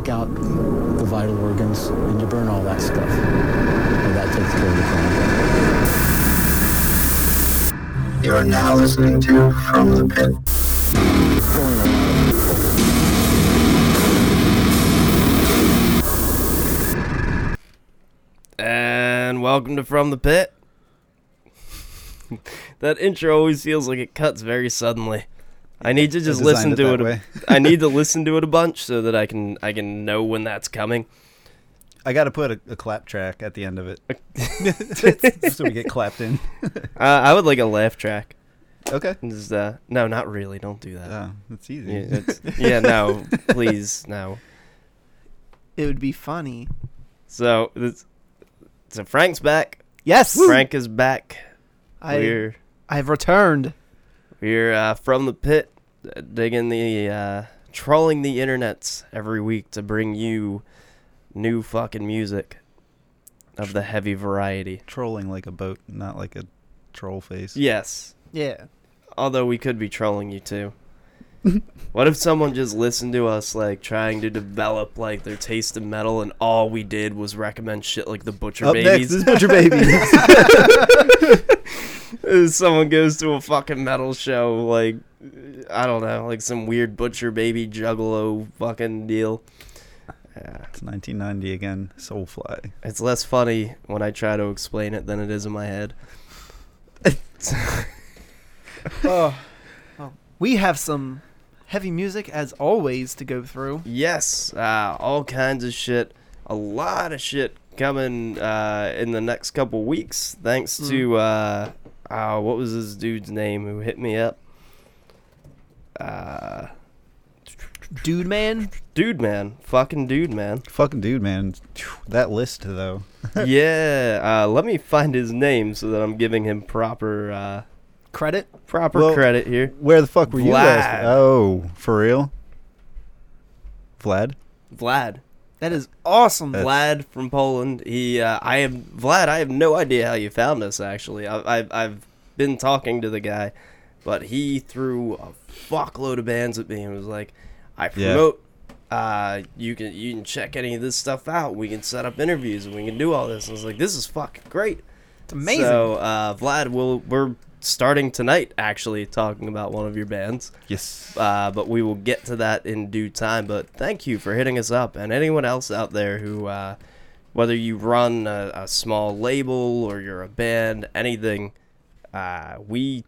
take out the vital organs and you burn all that stuff. And that takes care of the chronic. You are now listening to From the Pit. And welcome to From the Pit. that intro always feels like it cuts very suddenly. I need to just listen designed it to it. way. a- I need to listen to it a bunch so that I can I can know when that's coming. I got to put a, a clap track at the end of it, so we get clapped in. Uh, I would like a laugh track. Okay. Just, uh, no, not really. Don't do that. Oh, that's easy. yeah, it's- yeah, no, please, no. It would be funny. So, this, so Frank's back. Yes, Frank is back. I we're I've returned. We're uh, from the pit, uh, digging the uh, trolling the internets every week to bring you new fucking music of the heavy variety. Trolling like a boat, not like a troll face. Yes, Yeah. although we could be trolling you too. what if someone just listened to us like trying to develop like their taste in metal and all we did was recommend shit like the Butcher Up next Babies? is Butcher Babies. someone goes to a fucking metal show like I don't know, like some weird Butcher Baby Juggalo fucking deal. Yeah. it's 1990 again. Soulfly. It's less funny when I try to explain it than it is in my head. Oh. Well, we have some heavy music as always to go through. Yes, uh, all kinds of shit. A lot of shit coming uh, in the next couple weeks. Thanks to uh, uh, what was this dude's name who hit me up? Uh, Dude, man. dude, man, fucking dude, man. Fucking dude, man. That list though. yeah, uh, let me find his name so that I'm giving him proper uh, Credit. proper Well, credit here. Where the fuck were you last? Vlad. Oh, for real? Vlad. Vlad. That is awesome. That's- Vlad from Poland. He, uh, I am Vlad. I have no idea how you found us. Actually, I've, I've I've been talking to the guy, but he threw a fuckload of bands at me and was like, "I Yeah. promote. Uh, you can you can check any of this stuff out. We can set up interviews and we can do all this." I was like, "This is fucking great." It's amazing. So, uh, Vlad, we'll, we're starting tonight actually talking about one of your bands. Yes. Uh, but we will get to that in due time. But thank you for hitting us up, and anyone else out there who, uh, whether you run a, a small label or you're a band, anything, uh, we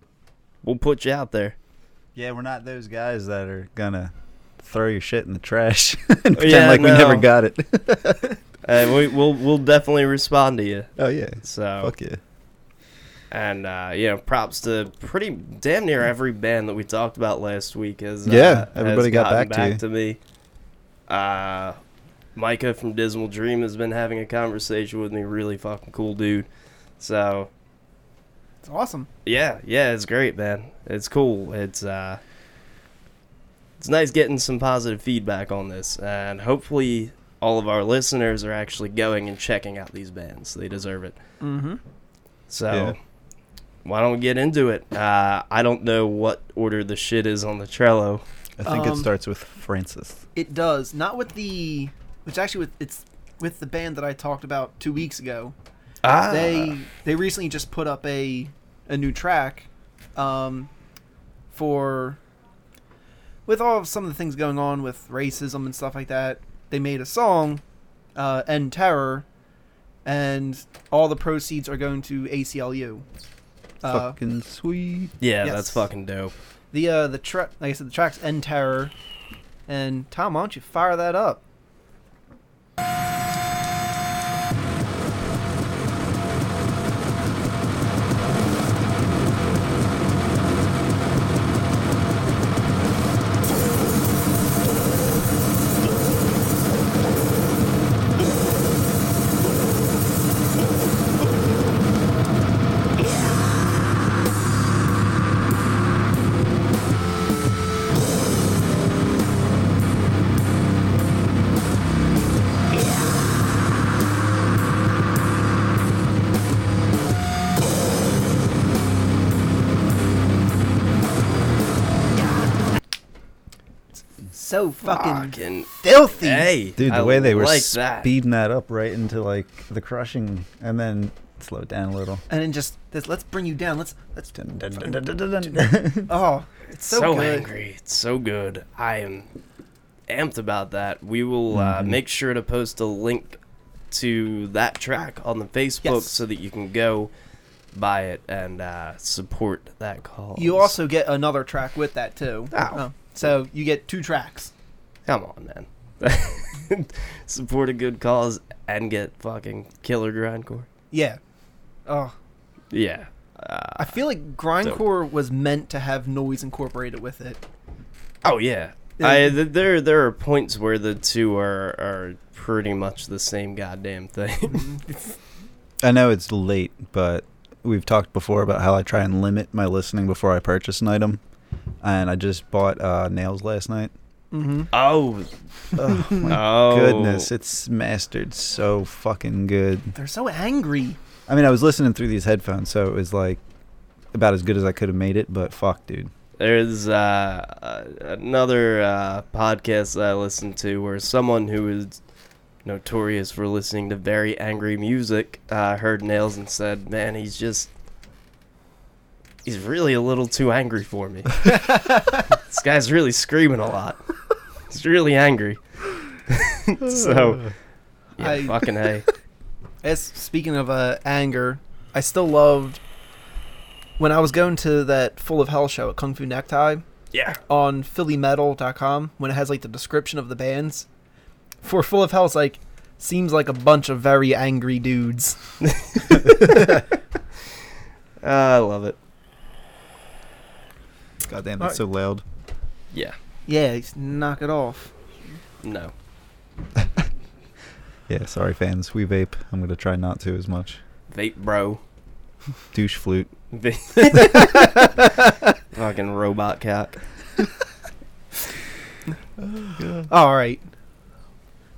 will put you out there. Yeah, we're not those guys that are gonna throw your shit in the trash and pretend Yeah, like we never got it and we, we'll, we'll definitely respond to you. oh yeah. So Fuck yeah. And uh, you know, props to pretty damn near every band that we talked about last week. Has Yeah, uh, everybody has got gotten back to you. to me. Uh, Micah from Dismal Dream has been having a conversation with me. Really fucking cool dude. So it's awesome. yeah, yeah, it's great, man. It's cool. It's uh, it's nice getting some positive feedback on this, and hopefully all of our listeners are actually going and checking out these bands. They deserve it. Mm-hmm. So, Yeah. Why don't we get into it? Uh, I don't know what order the shit is on the Trello. I think it Um, starts with Francis. It does. Not with the. Which actually, with it's with the band that I talked about two weeks ago. Ah, They they recently just put up a a new track, um, for. With all of some of the things going on with racism and stuff like that, they made a song, uh, "End Terror," and all the proceeds are going to ACLU. Uh, Fucking sweet. yeah, yes. that's fucking dope. The uh the track like I said the track's End Terror. And Tom, why don't you fire that up? So fucking Fucking filthy. hey, Dude, the I way they were like speeding that up right into like the crushing, and then slow it down a little. And then just this, let's bring you down. Let's let's. Dun, dun, dun, dun, dun, dun, dun. Oh, it's so, so, good. angry. It's so good. I am amped about that. We will uh, Mhm. make sure to post a link to that track on the Facebook Yes. so that you can go buy it and uh, support that cause. You also get another track with that too. Oh. Oh, so you get two tracks. come on, man. support a good cause and get fucking killer grindcore. Yeah. Oh, Yeah. Uh, I feel like grindcore was meant to have noise incorporated with it. oh yeah. Yeah. I th- there there are points where the two are are pretty much the same goddamn thing. I know it's late, but we've talked before about how I try and limit my listening before I purchase an item. And I just bought uh, nails last night. Mm-hmm. oh, Oh my oh goodness, it's mastered so fucking good. They're so angry. I mean, I was listening through these headphones, so it was like about as good as I could have made it. But fuck, dude. There's uh, uh, another uh, podcast that I listened to where someone who is notorious for listening to very angry music uh, heard Nails and said, "Man, he's just he's really a little too angry for me. this guy's really screaming a lot. He's really angry." so, yeah, I- fucking hey. As speaking of uh, anger, I still loved when I was going to that Full of Hell show at Kung Fu Necktie Yeah. on PhillyMetal.com when it has like the description of the bands. For Full of Hell, it's like seems like a bunch of very angry dudes. I love it. Goddamn, that's that's so loud. Yeah. Yeah, it's- knock it off. No. Yeah, sorry, fans. We vape. I'm gonna try not to as much. Vape bro. Douche flute. Fucking robot cock. All right.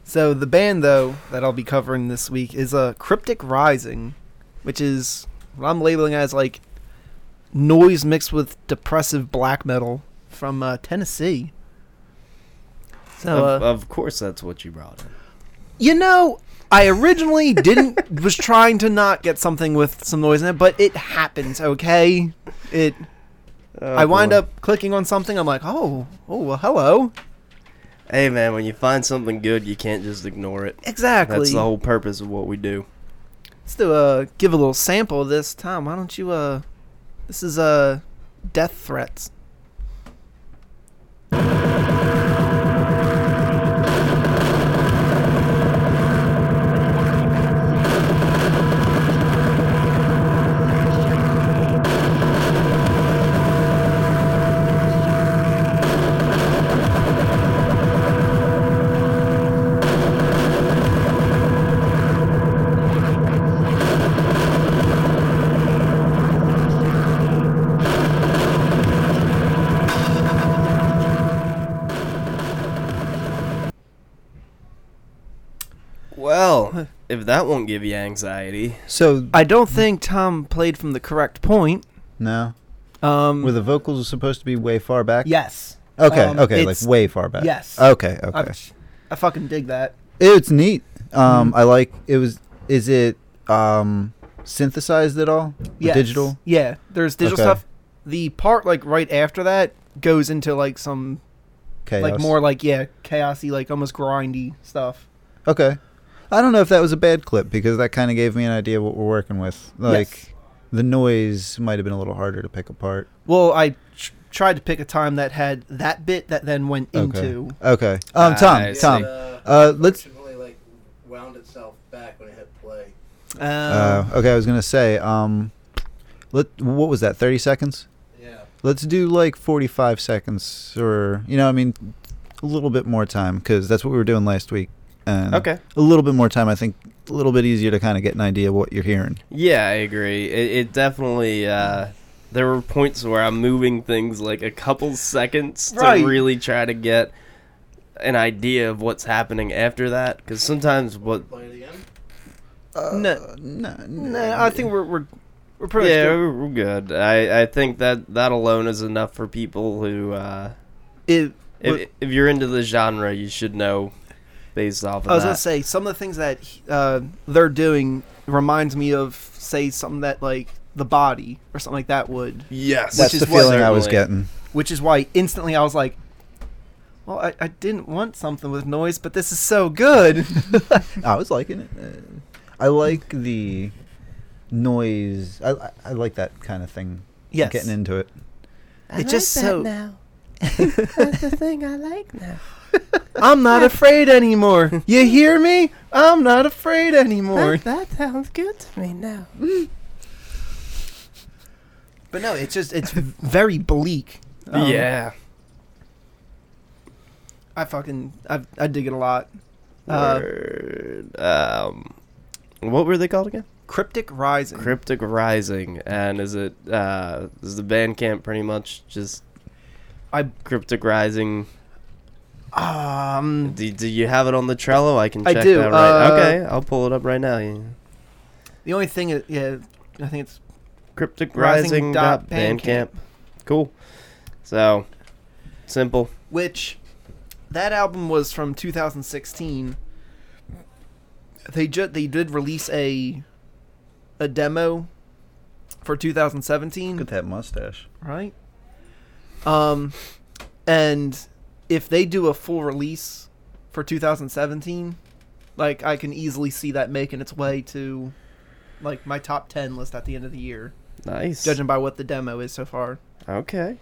So the band though that I'll be covering this week is a uh, Cryptic Rising, which is what I'm labeling as like noise mixed with depressive black metal from uh, Tennessee. So of, uh, of course, that's what you brought in. you know, I originally didn't was trying to not get something with some noise in it, but it happens. Okay, it. Oh, I wind up clicking on something. I'm like, oh, oh, well, hello. Hey man, when you find something good, you can't just ignore it. Exactly. That's the whole purpose of what we do. Let's do uh give a little sample of this. Tom, why don't you uh this is uh death threats. Well, if that won't give you anxiety, So I don't think Tom played from the correct point. no, Um were the vocals are supposed to be way far back? Yes. Okay. Um, okay. Like it's- way far back. Yes. Okay. Okay. I, I fucking dig that. It's neat. Mm-hmm. Um, I like it was. Is it um synthesized at all? Yes. Digital. Yeah. There's digital Okay. stuff. The part like right after that goes into like some Chaos. like more like yeah, chaosy, like almost grindy stuff. Okay. I don't know if that was a bad clip because that kind of gave me an idea of what we're working with. Like Yes. the noise might have been a little harder to pick apart. Well, I tr- tried to pick a time that had that bit that then went Okay. into. Okay. Um, Tom. I see. Tom. Uh, let's. Like wound itself back when it hit play. Uh, Uh, okay, I was gonna say. Um, let. What was that? Thirty seconds. Yeah. Let's do like forty-five seconds, or you know, I mean, a little bit more time because that's what we were doing last week. And okay. A little bit more time, I think. A little bit easier to kind of get an idea of what you're hearing. Yeah, I agree. It, it definitely. Uh, there were points where I'm moving things like a couple seconds Right. to really try to get an idea of what's happening after that. Because sometimes what. Play it again. no, No, no, I think we're we're we're pretty Yeah, good. we're, we're good. I, I think that that alone is enough for people who. Uh, It If, if you're into the genre, you should know based off of I was that. gonna say some of the things that uh, they're doing reminds me of say something that like the body or something like that would, yes, That's is the what- feeling I was Certainly. getting. which is why instantly I was like, well, I, I didn't want something with noise, but this is so good. I was liking it. Uh, I like the noise. I, I I like that kind of thing. yes, Getting into it. it's just so. That's the thing I like now. I'm not afraid anymore. You hear me? I'm not afraid anymore. that sounds good to me now. But no, it's just it's very bleak. Um, yeah. I fucking I I dig it a lot. Uh, Word. Um, what were they called again? Cryptic Rising. Cryptic Rising, and is it uh is the band camp pretty much just I Cryptic Rising? Um Do, do you have it on the Trello? I can I check do, that right. uh, okay, I'll pull it up right now. Yeah. the only thing is yeah I think it's Cryptic Rising Rising dot dot Bandcamp. Bandcamp. Cool. So simple. which that album was from 2016. They just they did release a a demo for 2017. Look at that mustache. right? Um, and if they do a full release for 2017, like I can easily see that making its way to like my top 10 list at the end of the year, Nice. judging by what the demo is so far. Okay.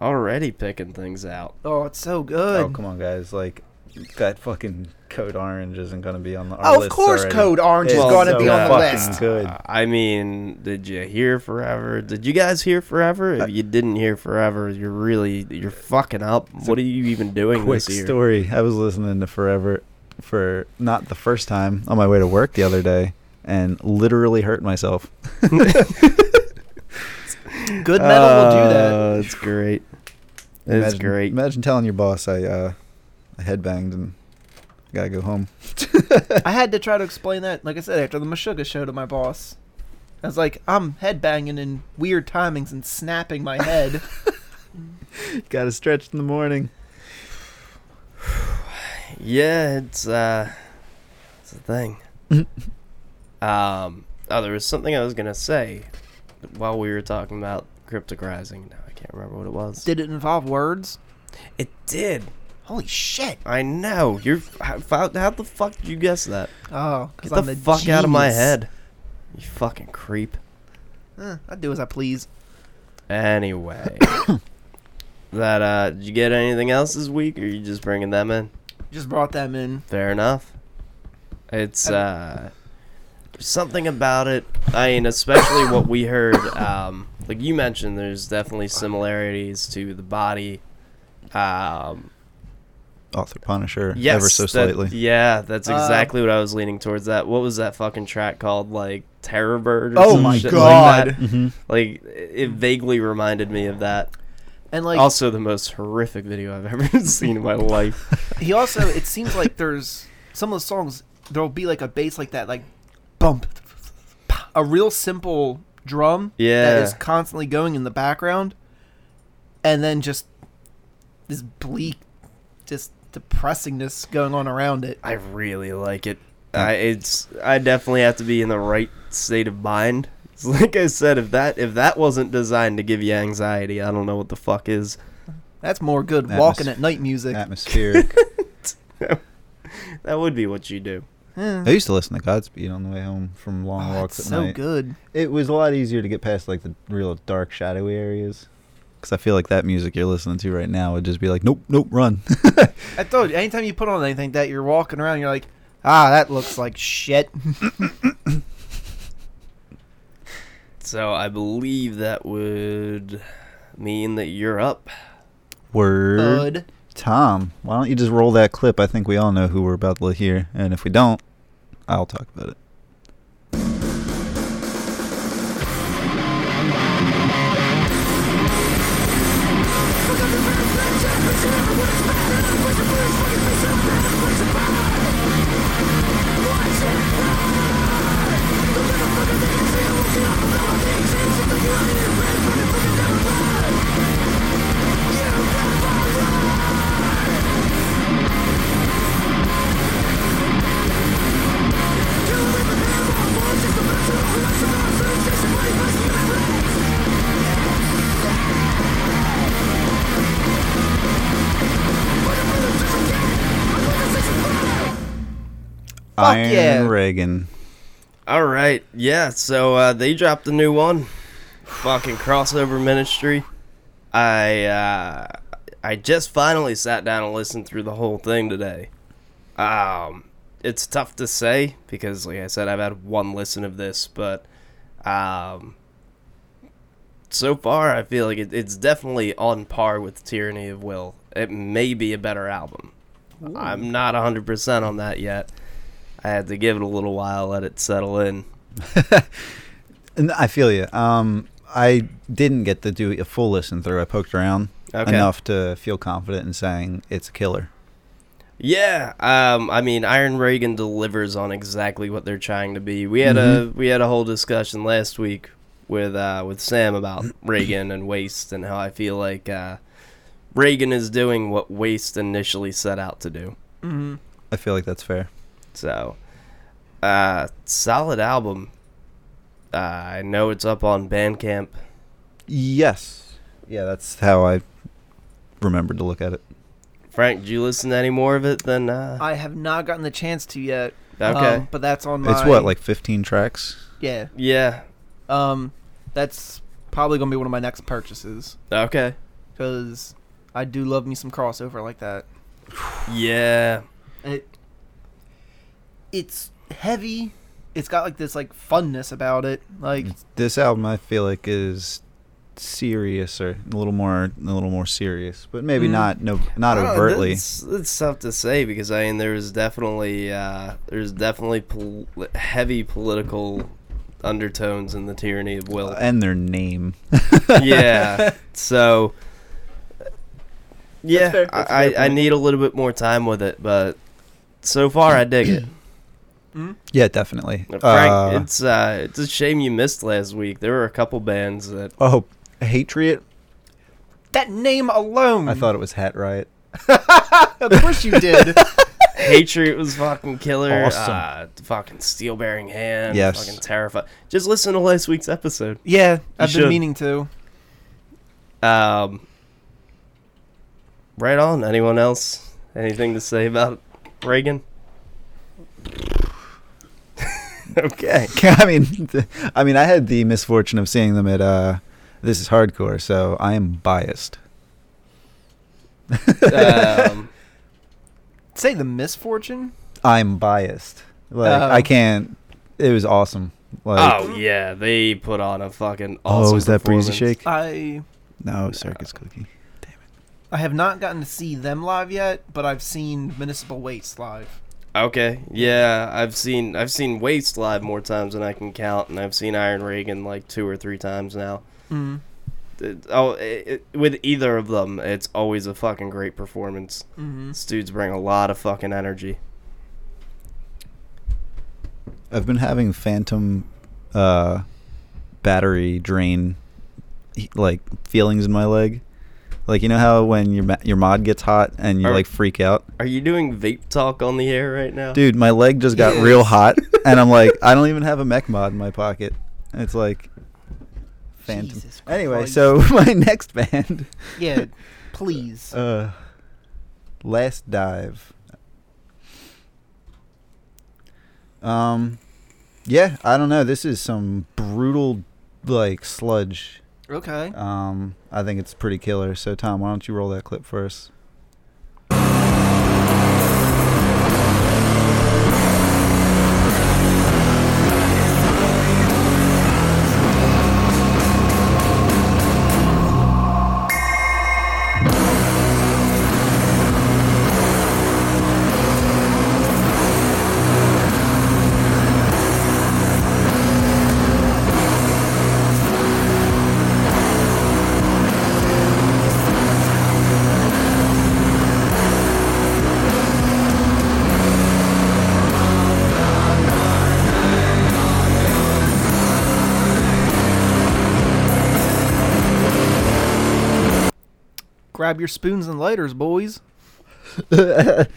Already picking things out. Oh, it's so good. Oh come on, guys! Like that fucking Code Orange isn't going to be on the. Our Oh, of course, already. Code Orange is going to so be on the fucking list. Good. Uh, I mean, did you hear forever? Did you guys hear forever? If you didn't hear forever, you're really you're fucking up. What are you even doing Quick this year? story. I was listening to Forever for not the first time on my way to work the other day, and literally hurt myself. Good metal will do that. Oh, It's great. It's imagine, great. Imagine telling your boss I uh, I headbanged and gotta go home. I had to try to explain that, like I said, after the Meshuggah show to my boss. I was like, I'm headbanging in weird timings and snapping my head. gotta stretch in the morning. Yeah, it's uh, it's a thing. um, oh, there was something I was gonna say while we were talking about Cryptic Rising. Now I can't remember what it was. Did it involve words? it did. Holy shit! I know. You're how, how, the fuck did you guess that? Oh, Get the I'm a fuck out of my head. You fucking creep. Eh, I do as I please. Anyway. that uh did you get anything else this week or you just bringing them in? Just brought them in. Fair enough. It's uh something about it. I mean, especially what we heard um like you mentioned there's definitely similarities to the body um Author Punisher, yes, ever so that- slightly. yeah, that's Uh, exactly what I was leaning towards that. What was that fucking track called like Terror Bird or Oh some my shit God. like that? hmm Like it vaguely reminded me of that. And like also the most horrific video I've ever seen in my life. he also, it seems like there's some of the songs there'll be like a bass like that, like bump, a real simple drum that Yeah. is constantly going in the background, and then just this bleak, just depressingness going on around it. I really like it. I it's I definitely have to be in the right state of mind. It's like I said, if that if that wasn't designed to give you anxiety, I don't know what the fuck is. That's more good Atmos- walking at night music. Atmospheric. That would be what you do. Eh, I used to listen to Godspeed on the way home from long oh, walks at so night. So good. It was a lot easier to get past like the real dark, shadowy areas. Because I feel like that music you're listening to right now would just be like, nope, nope, run. I told you, anytime you put on anything that you're walking around, you're like, ah, that looks like shit. So I believe that would mean that you're up. Word. Bud. Tom, why don't you just roll that clip? I think we all know who we're about to hear. And if we don't, I'll talk about it. Iron yeah. Reagan. All right, yeah. So uh, they dropped the new one, fucking crossover ministry. I uh, I just finally sat down and listened through the whole thing today. Um, it's tough to say because, like I said, I've had one listen of this, but um, so far I feel like it, it's definitely on par with Tyranny of Will. It may be a better album. I'm not 100% on that yet. I had to give it a little while, let it settle in. And I feel you. Um, I didn't get to do a full listen through. I poked around Okay. enough to feel confident in saying it's a killer. Yeah, um, I mean, Iron Reagan delivers on exactly what they're trying to be. We had a we had a whole discussion last week with uh, with Sam about Reagan and Waste and how I feel like uh, Reagan is doing what Waste initially set out to do. Mm-hmm. I feel like that's fair. So, uh, solid album. Uh, I know it's up on Bandcamp. Yes. Yeah, that's how I remembered to look at it. Frank, did you listen to any more of it than? Uh, I have not gotten the chance to yet. okay. um, but that's on my. It's what, like 15 tracks? Yeah. yeah. Um, that's probably gonna be one of my next purchases Okay. because I do love me some crossover like that. Yeah. It. It's heavy. It's got like this like funness about it. Like This album, I feel like, is serious or a little more, a little more serious, but maybe Mm. not, no, not I know, overtly. It's, it's tough to say because I mean there's definitely uh, there's definitely pol- heavy political undertones in the tyranny of will. and their name. yeah. So yeah, fair, that's a I, fair I point. need a little bit more time with it, but so far I dig it. Yeah, definitely. Frank, Uh, it's uh, it's a shame you missed last week. There were a couple bands that oh, Hatriot? that name alone. I thought it was Hat Riot. of course you did. Hatriot was fucking killer. Awesome. Uh, fucking steel bearing hand. Yes. Fucking terrified. Just listen to last week's episode. yeah, I've should. been meaning to. Um, right on. Anyone else? Anything to say about Reagan? okay. I mean, I mean, I had the misfortune of seeing them at uh, This is Hardcore, so I am biased. Um, Say the misfortune. I'm biased. Like Oh. I can't. It was awesome. Like oh yeah, they put on a fucking. oh, Awesome is that Breezy performance. Shake? I No, Circus Cookie. Damn it! I have not gotten to see them live yet, but I've seen Municipal Waste live. Okay, yeah, I've seen I've seen Waste live more times than I can count, and I've seen Iron Reagan like two or three times now. Mm. It- oh, it, it- with either of them, it's always a fucking great performance. hmm These dudes bring a lot of fucking energy. I've been having phantom uh, battery drain like feelings in my leg. Like you know how when your your mod gets hot and you Are- like freak out, Are you doing vape talk on the air right now? dude. My leg just got real hot, and I'm like, I don't even have a mech mod in my pocket. And it's like phantom. Jesus Anyway, so my next band, Yeah, please. uh, Last Dive. Um, yeah, I don't know. This is some brutal like sludge. Okay. Um, I think it's pretty killer. So Tom, why don't you roll that clip for Grab your spoons and lighters, boys. Dude,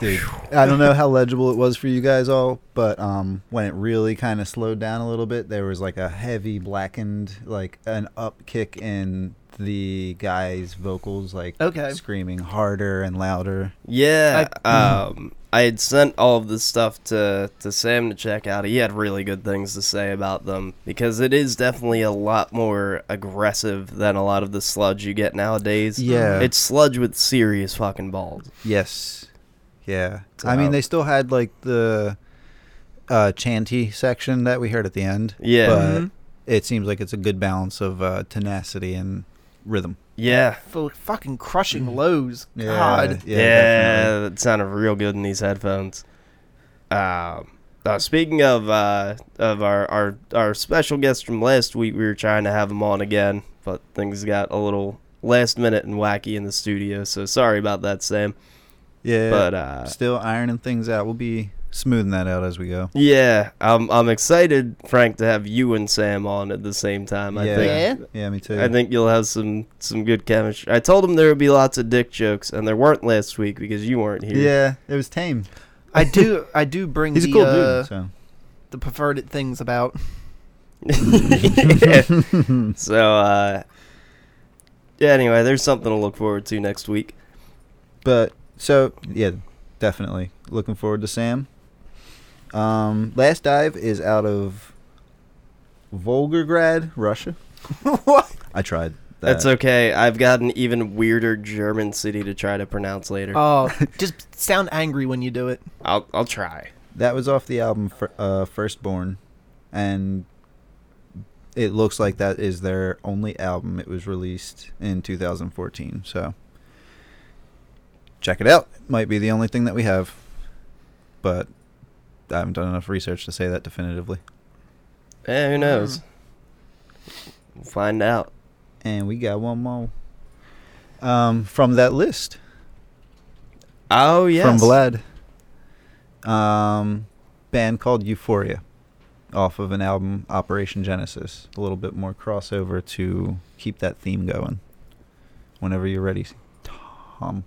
I don't know how legible it was for you guys all, but um, when it really kind of slowed down a little bit, there was like a heavy blackened, like an up kick in the guy's vocals, like Okay. screaming harder and louder. Yeah, um, I had sent all of this stuff to to Sam to check out. He had really good things to say about them because it is definitely a lot more aggressive than a lot of the sludge you get nowadays. Yeah. it's sludge with serious fucking balls. Yes. Yeah. I mean, they still had like the uh, chanty section that we heard at the end. Yeah. But Mhm. it seems like it's a good balance of uh, tenacity and rhythm. Yeah, For fucking crushing lows. Yeah, God. Yeah. yeah, that sounded real good in these headphones. Um, uh, speaking of uh, of our, our our special guest from last week, we were trying to have him on again, but things got a little last minute and wacky in the studio. So sorry about that, Sam. Yeah. But uh, still ironing things out. We'll be smoothing that out as we go. yeah, I'm I'm excited, Frank, to have you and Sam on at the same time. I yeah. think Yeah? Yeah, me too. I think you'll have some some good chemistry. I told him there would be lots of dick jokes, and there weren't last week because you weren't here. Yeah, it was tame. I do I do bring He's a the cool uh, dude. So. the perverted things about. Yeah. So, uh, yeah, anyway, there's something to look forward to next week. But so yeah, definitely looking forward to Sam. Um, last dive is out of Volgograd, Russia. what? I tried. That. That's okay. I've got an even weirder German city to try to pronounce later. Oh, just sound angry when you do it. I'll I'll try. That was off the album fir- uh, Firstborn, and it looks like that is their only album. It was released in 2014, so check it out. Might be the only thing that we have, but I haven't done enough research to say that definitively. Eh, who knows? We'll find out. And we got one more um, from that list Oh yes. from Vlad. Um, band called Euphoria, off of an album Operation Genesis. A little bit more crossover to keep that theme going. Whenever you're ready, Tom.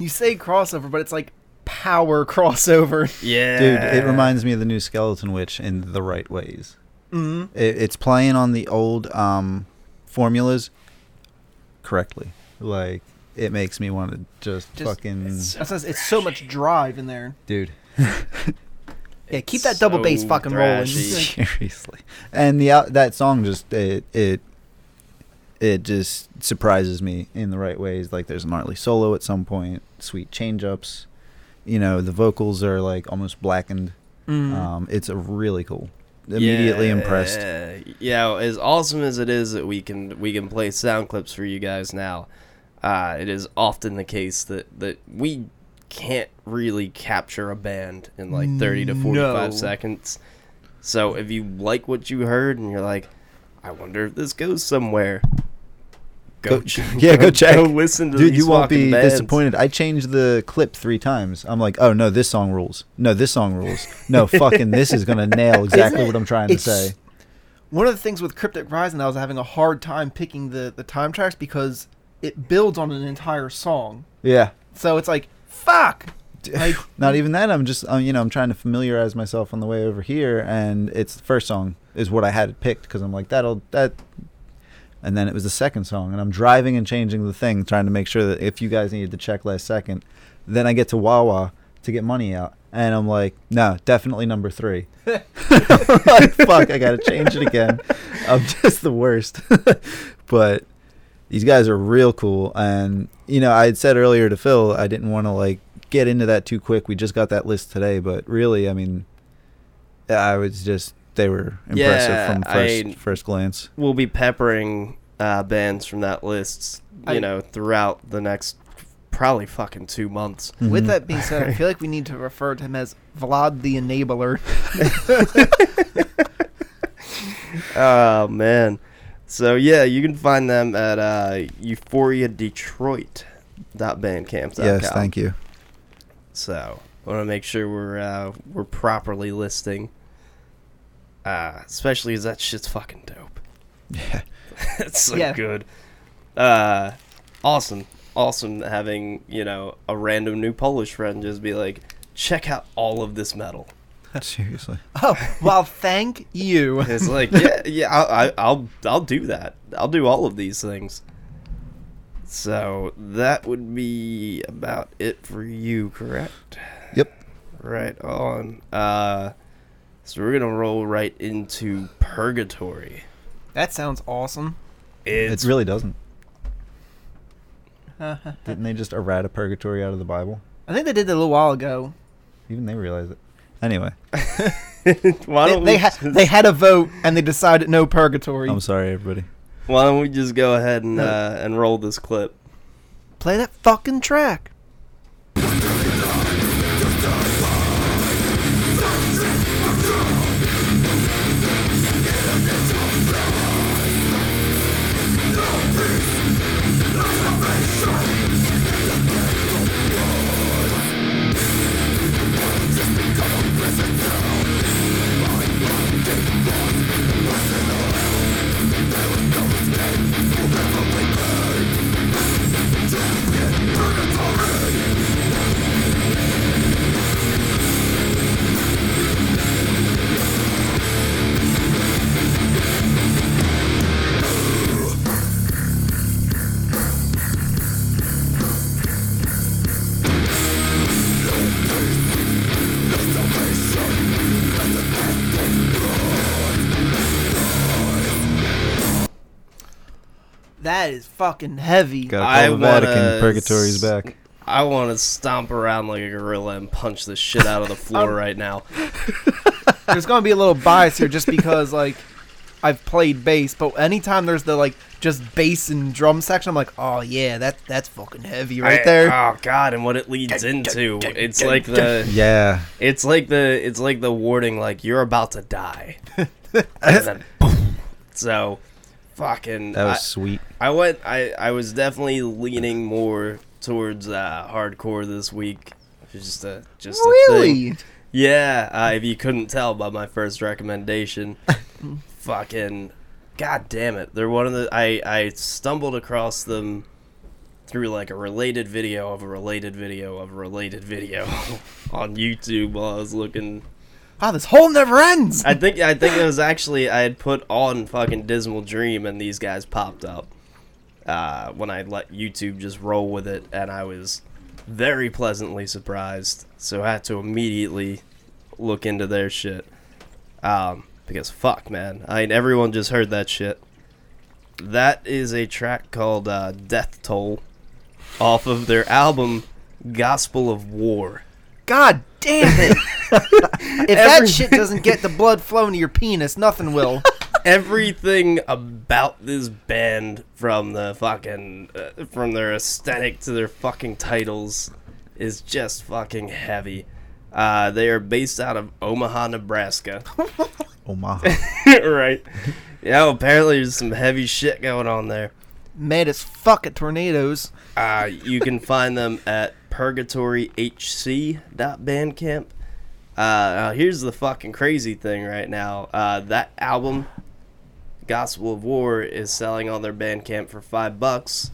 You say crossover, but it's like power crossover. Yeah. Dude, it reminds me of the new Skeleton Witch in the right ways. hmm It, it's playing on the old um, formulas correctly. Like, it makes me want to just, Just- fucking. it's- That's it's so much drive in there. Dude. Yeah, keep that double bass fucking rolling. Seriously. And the out that song just it it it just surprises me in the right ways. Like there's a gnarly solo at some point, sweet change ups. You know, the vocals are like almost blackened. Mm. Um, it's a really cool. Immediately impressed. Yeah, yeah. As awesome as it is that we can we can play sound clips for you guys now, uh, it is often the case that that we can't really capture a band in like thirty to forty five No. seconds. So if you like what you heard and you're like, I wonder if this goes somewhere. Go, Go- yeah, go check. Go listen to Dude, you won't be bands. disappointed. I changed the clip three times. I'm like, oh no, this song rules. No, this song rules. No, fucking this is gonna nail exactly what I'm trying to say. One of the things with Cryptic Rising, I was having a hard time picking the the time tracks because it builds on an entire song. Yeah. So it's like fuck. Like Not even that. I'm just, um, you know, I'm trying to familiarize myself on the way over here, and it's the first song is what I had picked because I'm like that'll that, and then it was the second song, and I'm driving and changing the thing, trying to make sure that if you guys needed to check last second, then I get to Wawa to get money out, and I'm like, no, definitely number three. like, fuck, I gotta change it again. I'm just the worst, but these guys are real cool. And you know, I had said earlier to Phil, I didn't want to like get into that too quick. We just got that list today, but really, I mean, I was just they were impressive Yeah, from first I- first glance. We'll be peppering uh, bands from that list, you I- know, throughout the next probably fucking two months. With Mhm. that being said, I feel like we need to refer to him as Vlad the Enabler. Oh man. So yeah, you can find them at uh, Euphoria Detroit. Bandcamp.com. Yes, thank you. So I want to make sure we're uh, we're properly listing. Uh, especially as that shit's fucking dope. Yeah. it's so Yeah. good. Uh, awesome, awesome having you know a random new Polish friend just be like, check out all of this metal. Seriously. Oh, well, thank you. It's like, yeah, yeah, I, I, I'll, I'll do that. I'll do all of these things. So that would be about it for you, correct? Yep. Right on. Uh, so we're gonna roll right into Purgatory. That sounds awesome. It's it really doesn't. Didn't they just errata purgatory out of the Bible? I think they did that a little while ago. Even they realize it. Anyway, why They, don't they, we ha- just, they had a vote and they decided no purgatory. I'm sorry, everybody. why don't we just go ahead and uh, and roll this clip? Play that fucking track. Is fucking heavy. Gotta I the Vatican. wanna Purgatory's back. I want to stomp around like a gorilla and punch the shit out of the floor right now. there's gonna be a little bias here just because like I've played bass, but anytime there's the like just bass and drum section, I'm like, oh yeah, that that's fucking heavy right I- there. Oh god, and what it leads into. It's like the Yeah. it's like the it's like the warning like you're about to die. and then boom. So fucking That was I, sweet. I went I I was definitely leaning more towards uh, hardcore this week. Just a just a thing. really? Yeah, uh, if you couldn't tell by my first recommendation, fucking, god damn it! They're one of the I I stumbled across them through like a related video of a related video of a related video on YouTube while I was looking. Wow, this hole never ends. I think I think it was actually I had put on fucking Dismal Dream and these guys popped up uh, when I let YouTube just roll with it, and I was very pleasantly surprised. So I had to immediately look into their shit. Um, because fuck, man, I mean, everyone just heard that shit. That is a track called uh, "Death Toll" off of their album "Gospel of War." God damn it! if that shit doesn't get the blood flowing to your penis, nothing will. everything about this band from the fucking uh, from their aesthetic to their fucking titles is just fucking heavy. Uh, they are based out of Omaha, Nebraska. Omaha. right. Yeah, apparently there's some heavy shit going on there. Mad as fuck at tornadoes. Uh, you can find them at purgatoryhc.bandcamp. Uh, now here's the fucking crazy thing right now. Uh, that album, Gospel of War, is selling on their Bandcamp for five bucks,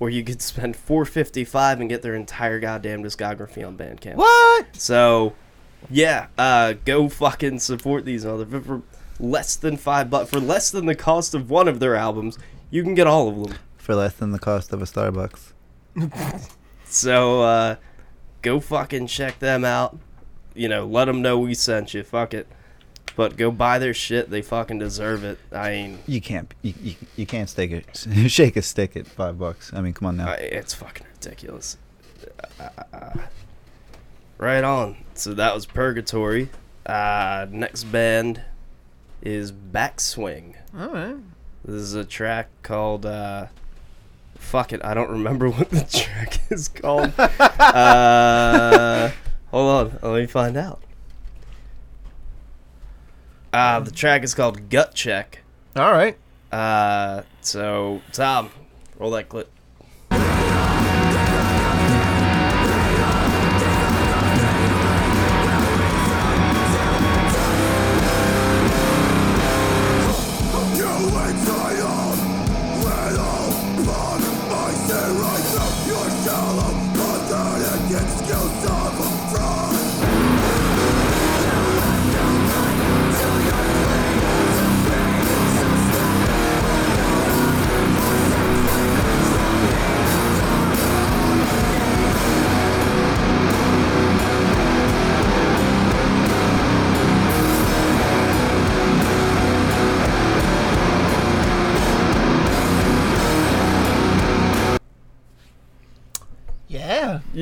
or you could spend four fifty five and get their entire goddamn discography on Bandcamp. What? So, yeah, uh, go fucking support these motherfuckers for less than five bucks. For less than the cost of one of their albums, you can get all of them. For less than the cost of a Starbucks. So uh, go fucking check them out. You know, let them know we sent you. Fuck it. But go buy their shit. They fucking deserve it. I mean, You can't you, you, you can't stake it shake a stick at five bucks. I mean, come on now. I, it's fucking ridiculous. Uh, right on. So that was Purgatory. Uh, next band is Backswing. All right. This is a track called uh fuck it, I don't remember what the track is called. uh hold on, let me find out. Uh the track is called Gut Check. All right. Uh so Tom, roll that clip.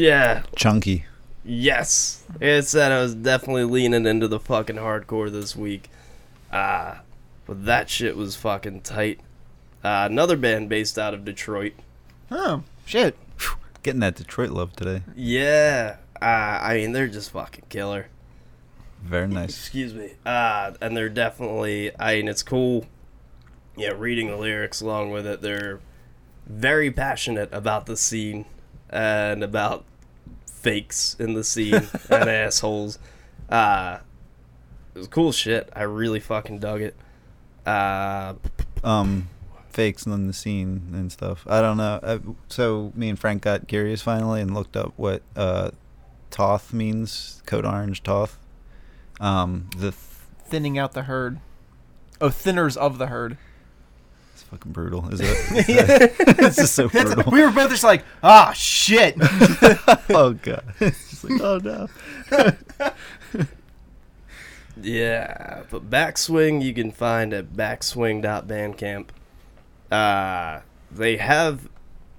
Yeah. Yeah, Chunky. Yes. It said I was definitely leaning into the fucking hardcore this week. Uh, but that shit was fucking tight. Uh, another band based out of Detroit. Oh shit. Getting that Detroit love today. Yeah. Uh, I mean, they're just fucking killer. Very nice. Excuse me. Uh, and they're definitely, I mean, it's cool. Yeah, reading the lyrics along with it. They're very passionate about the scene and about fakes in the scene and assholes. Uh, it was cool shit. I really fucking dug it. Uh, Um, fakes in the scene and stuff. I don't know. Uh, so me and Frank got curious finally and looked up what uh, Toth means. Code Orange Toth. Um, the th- Thinning out the herd. Oh, thinners of the herd. Fucking brutal. Is it? it's just so brutal. we were both just like, ah, shit. oh god. it's like oh no. Yeah, but Backswing you can find at backswing.bandcamp. Uh, they have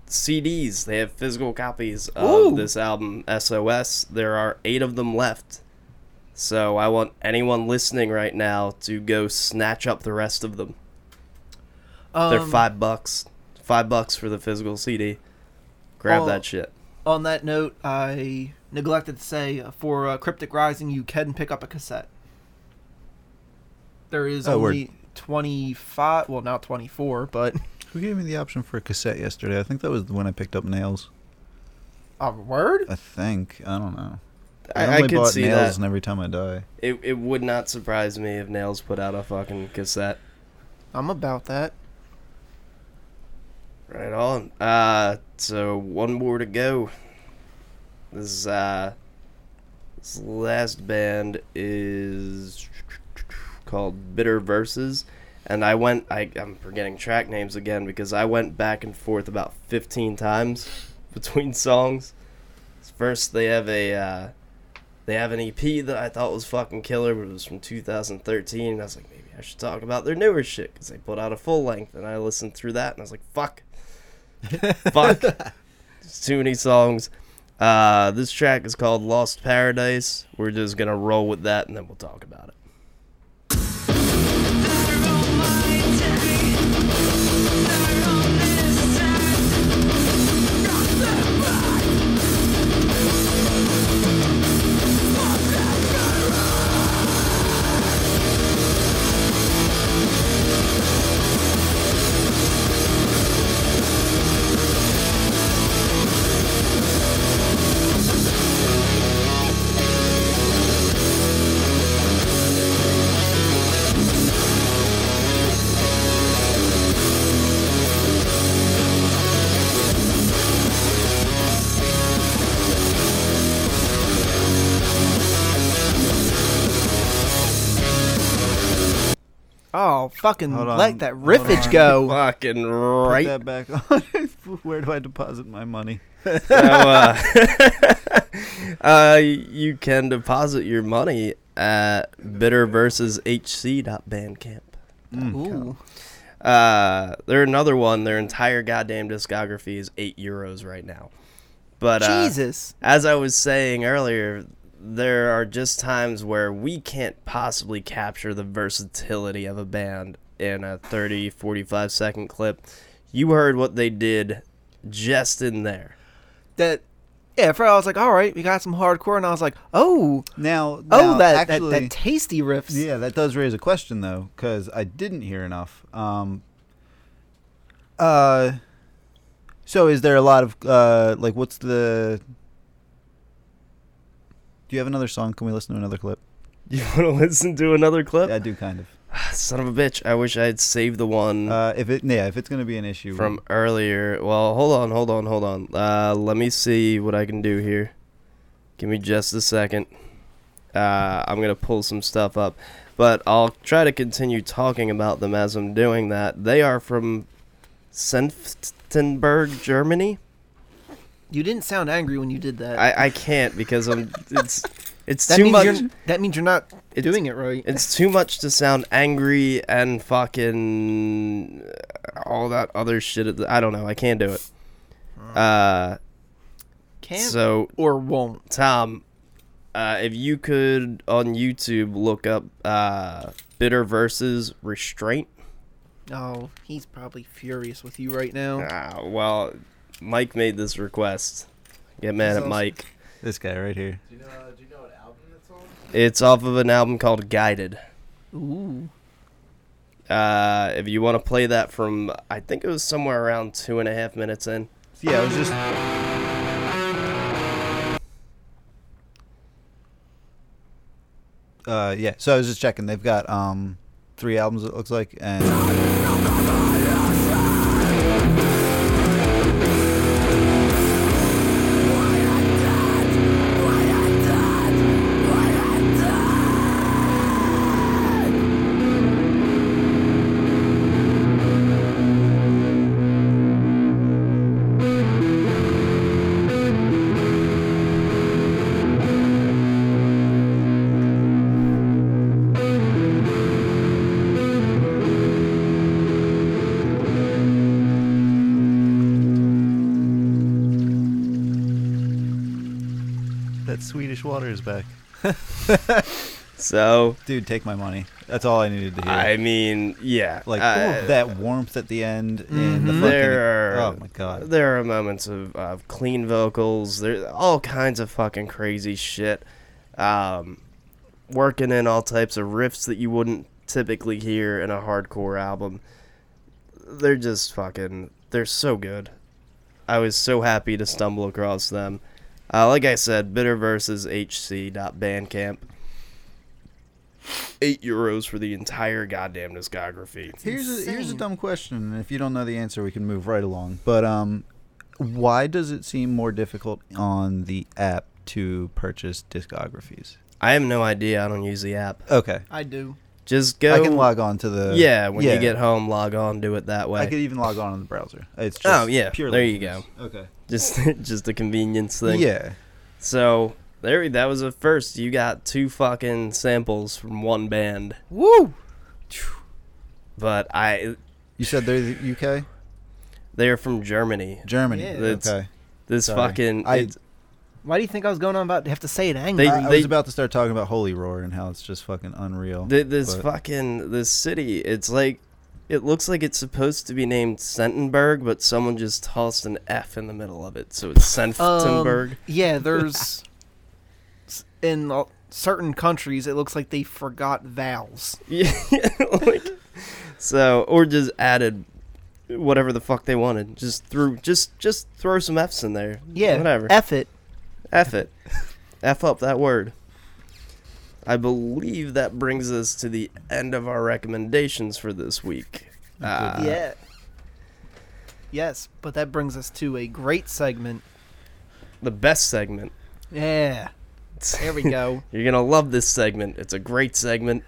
CDs. They have physical copies of Ooh. this album SOS. There are 8 of them left. So I want anyone listening right now to go snatch up the rest of them. They're Um, 5 bucks. 5 bucks for the physical CD. Grab that shit. On that note, I neglected to say uh, for uh, Cryptic Rising, you can pick up a cassette. There is Oh, word. only 25, well, now 24, but. Who gave me the option for a cassette yesterday? I think that was when I picked up Nails. A word? I think. I don't know. I, I, I only could bought see Nails that. and every time I die. It, it would not surprise me if Nails put out a fucking cassette. I'm about that. Right on. Uh, so one more to go. This uh, this last band is called Bitter Verses, and I went. I I'm forgetting track names again because I went back and forth about 15 times between songs. First, they have a uh, they have an EP that I thought was fucking killer, but it was from 2013. And I was like, maybe I should talk about their newer shit because they put out a full length, and I listened through that, and I was like, fuck, fuck, too many songs. Uh, this track is called Lost Paradise. We're just gonna roll with that, and then we'll talk about it. Fucking Hold on. let that riffage go. Fucking Put right. that back on. Where do I deposit my money? So, uh, uh, you can deposit your money at bitterverseshc.bandcamp. Ooh. Uh, they're another one. Their entire goddamn discography is eight euros right now. But uh, Jesus. as I was saying earlier, there are just times where we can't possibly capture the versatility of a band in a 30, 45 second clip. You heard what they did just in there. That. Yeah, at first I was like, all right, we got some hardcore, and I was like, oh, Now, oh, now, that, actually, that that tasty riffs. Yeah, that does raise a question though, because I didn't hear enough. Um, uh, so is there a lot of uh, like, what's the? Do you have another song? Can we listen to another clip? You want to listen to another clip? I do kind of. Son of a bitch. I wish I had saved the one Uh, if it, yeah, if it's gonna be an issue from earlier. Well, hold on, hold on, hold on. Uh, let me see what I can do here. Give me just a second. Uh, I'm gonna pull some stuff up, but I'll try to continue talking about them as I'm doing that. They are from Senftenberg, Germany. You didn't sound angry when you did that. I, I can't because I'm it's it's that too much. that means you're not doing it right. It's too much to sound angry and fucking all that other shit. at the- I don't know. I can't do it. Uh, Can so or won't. Tom, uh, if you could on YouTube look up uh, Bitter Verses Restraint. Oh, he's probably furious with you right now. Uh, well, Mike made this request. Get mad He's at also- Mike. This guy right here. Do you know? Uh, do you know what album it's on? It's off of an album called Guided. Ooh. Uh, if you want to play that from, I think it was somewhere around two and a half minutes in. Yeah, I was just. Uh, yeah. So I was just checking. They've got um three albums. It looks like, and that Swedish water is back. So, Dude, take my money. That's all I needed to hear. I mean, yeah. like uh, that warmth at the end in the fucking. There are, oh my god. There are moments of, of clean vocals. There's all kinds of fucking crazy shit. Um, working in all types of riffs that you wouldn't typically hear in a hardcore album. They're just fucking. They're so good. I was so happy to stumble across them. Uh, like I said, bitterverseshc.bandcamp. Eight euros for the entire goddamn discography. Here's a, here's a dumb question, and if you don't know the answer, we can move right along. But um, why does it seem more difficult on the app to purchase discographies? I have no idea. I don't use the app. Okay, I do. Just go. I can log on to the. Yeah, when yeah. you get home, log on, do it that way. I could even log on in the browser. It's just Oh, yeah, pure there you go. Okay. Just just a convenience thing. Yeah. So there, that was a first. You got two fucking samples from one band, Woo. but I You said they're the UK, they're from Germany. Germany. Yeah. It's- okay. This Sorry. fucking I- it's- Why do you think I was going on about? Have to say it angry. They- I, I was about to start talking about Holy Roar and how it's just fucking unreal. th- this but- fucking this city. It's like it looks like it's supposed to be named Sentenberg, but someone just tossed an F in the middle of it, so it's Senftenberg. Um, yeah, there's in certain countries it looks like they forgot vowels. Yeah, like so, or just added whatever the fuck they wanted. Just threw, just just throw some F's in there. Yeah, whatever. F it. F it, F up that word. I believe that brings us to the end of our recommendations for this week. Uh, yeah. Yes, but that brings us to a great segment. the best segment. Yeah, there we go. You're gonna love this segment. It's a great segment.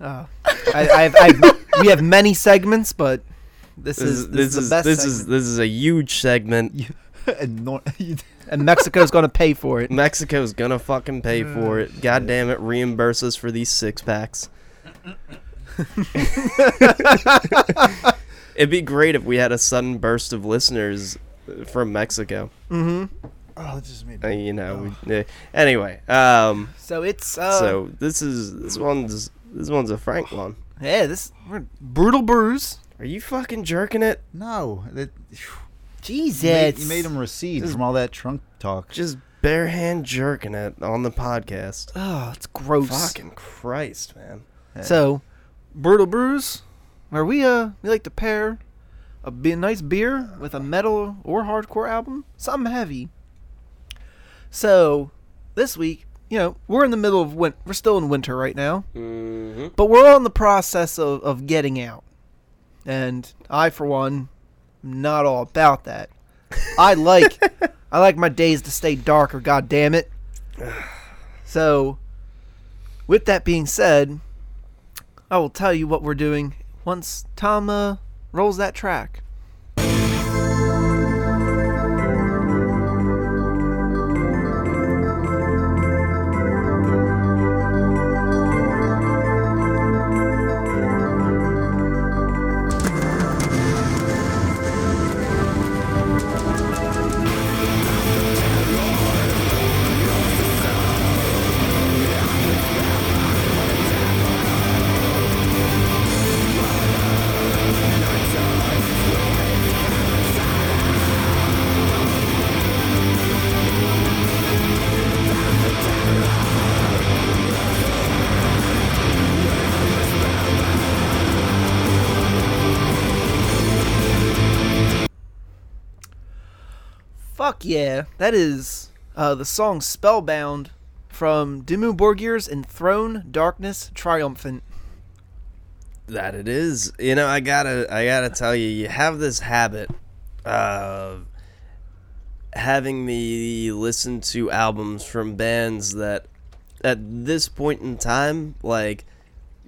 Oh, I, I've, I've, we have many segments, but this, This is is this, this is the is best this segment. is this is a huge segment. and nor- and Mexico's gonna pay for it. Mexico's gonna fucking pay for it. God damn it, reimburse us for these six packs. It'd be great if we had a sudden burst of listeners from Mexico. Mm-hmm. oh, that just made Uh, you know. We, eh, anyway, um, So it's uh, so this is this one's this one's a Frank one. yeah, this we're brutal bruise. Are you fucking jerking it? no. That, Jesus, you, made, you made him recede from all that trunk talk. Just bare hand jerking it on the podcast. Oh, it's gross. Fucking Christ, man. So, brutal brews, where we uh we like to pair a be- nice beer with a metal or hardcore album, something heavy. So, this week, you know, we're in the middle of winter. we're still in winter right now, Mm-hmm. but we're on the process of of getting out, and I, for one, am not all about that. I like I like my days to stay darker. God damn it. So, with that being said, I will tell you what we're doing once Tama uh, rolls that track. Fuck yeah, that is uh, the song Spellbound from Dimmu Borgir's Enthroned Darkness Triumphant. That it is. You know, I gotta, I gotta tell you, you have this habit of having me listen to albums from bands that, at this point in time, like,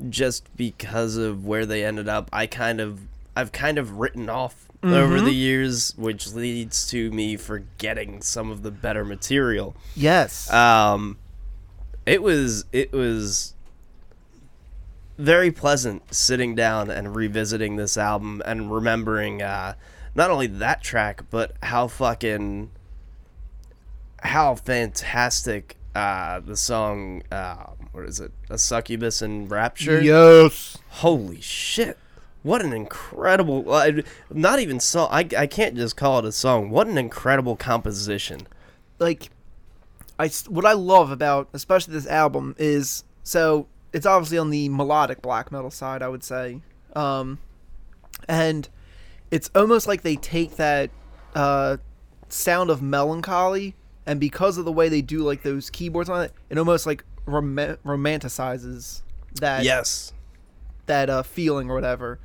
just because of where they ended up, I kind of, I've kind of written off over the years, which leads to me forgetting some of the better material. Yes. Um, it was it was very pleasant sitting down and revisiting this album and remembering uh, not only that track but how fucking how fantastic uh, the song uh, what is it a succubus and rapture yes. holy shit what an incredible uh, not even song I, I can't just call it a song. What an incredible composition. Like I what I love about especially this album is so it's obviously on the melodic black metal side I would say. Um and it's almost like they take that uh sound of melancholy and because of the way they do like those keyboards on it it almost like rom- romanticizes that yes. that uh feeling or whatever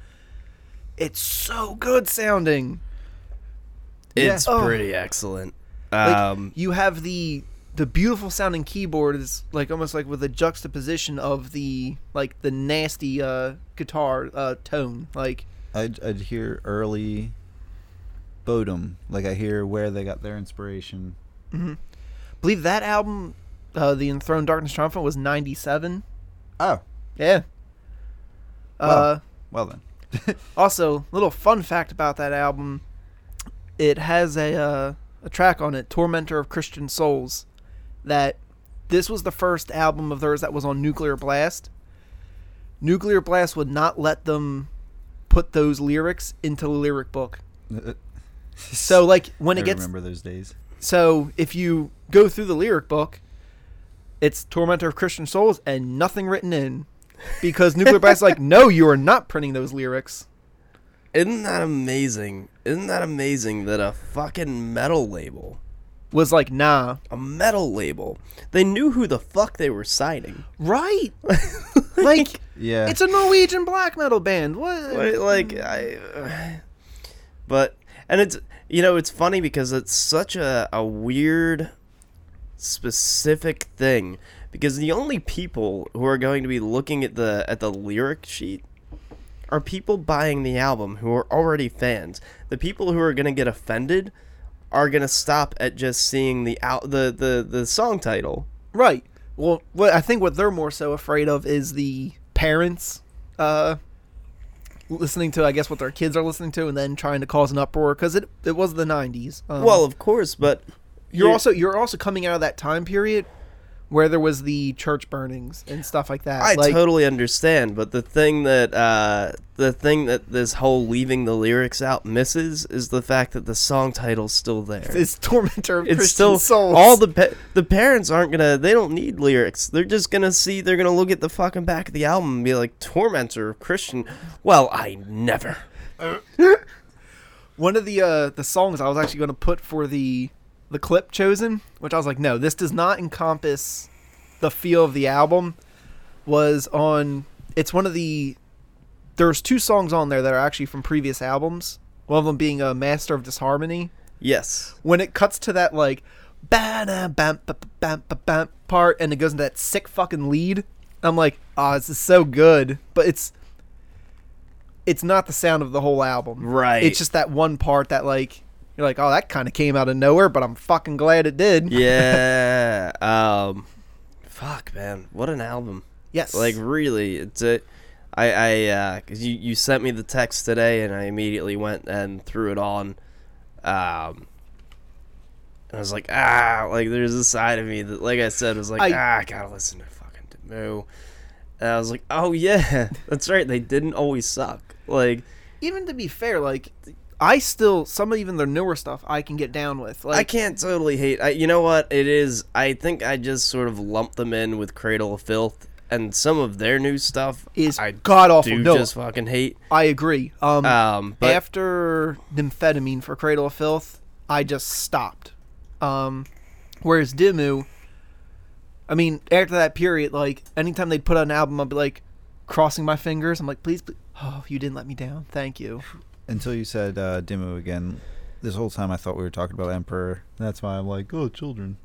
it's so good sounding It's Oh. pretty excellent. like Um, you have the the beautiful sounding keyboard is like almost like with a juxtaposition of the like the nasty uh guitar uh tone like I'd, I'd hear early Burzum. Like I hear where they got their inspiration. believe that album uh the enthroned darkness triumphant was 97 Oh, yeah uh well then. also little fun fact about that album it has a uh a track on it tormentor of christian souls that this was the first album of theirs that was on nuclear blast. Nuclear blast would not let them put those lyrics into the lyric book. So like when I it gets remember those days. so if you go through the lyric book it's tormentor of christian souls and nothing written in because nuclear blast is like no you are not printing those lyrics isn't that amazing? Isn't that amazing that a fucking metal label, was like nah a metal label, they knew who the fuck they were signing. Right. like Yeah. it's a Norwegian black metal band. What? Like, like I, but and it's you know it's funny because it's such a a weird specific thing because the only people who are going to be looking at the at the lyric sheet are people buying the album who are already fans. The people who are going to get offended are gonna stop at just seeing the out the the the song title. Right. Well, what I think what they're more so afraid of is the parents uh, listening to, I guess, what their kids are listening to, and then trying to cause an uproar because it it was the '90s. Um, well, of course, but you're you- also you're also coming out of that time period where there was the church burnings and stuff like that. I like, totally understand, but the thing that uh, the thing that this whole leaving the lyrics out misses is the fact that the song title's still there. it's tormentor of It's Christian still souls. all the pa- the parents aren't gonna they don't need lyrics. They're just gonna see they're gonna look at the fucking back of the album and be like tormentor of Christian. Well, I never. one of the uh the songs I was actually going to put for the the clip chosen, which I was like, no, this does not encompass the feel of the album. Was on. It's one of the. There's two songs on there that are actually from previous albums. One of them being a Master of Disharmony. Yes. When it cuts to that like, bam bam bam bam bam part, and it goes into that sick fucking lead. I'm like, oh, this is so good, but it's. It's not the sound of the whole album. Right. It's just that one part that like you're like, oh, that kind of came out of nowhere, but I'm fucking glad it did. Yeah. um. Fuck, man. What an album. Yes. Like really, it's a. I I uh, cause you you sent me the text today and I immediately went and threw it on. Um. And I was like, ah, like there's a side of me that, like I said, was like, I- ah, I gotta listen to fucking Dimmu. And I was like, oh yeah, that's right. They didn't always suck. Like even to be fair, like I still some of even their newer stuff I can get down with. Like I can't totally hate. I, you know what it is? I think I just sort of lump them in with Cradle of Filth and some of their new stuff. is I god awful. do No, just fucking hate. I agree. Um, Um, but after Nymphetamine for Cradle of Filth, I just stopped. Um, whereas Dimmu, I mean, after that period, like anytime they'd put out an album, I'd be like crossing my fingers. I'm like, please, please. oh, you didn't let me down. Thank you. Until you said uh, Dimmu again, this whole time I thought we were talking about Emperor. That's why I'm like, oh, children,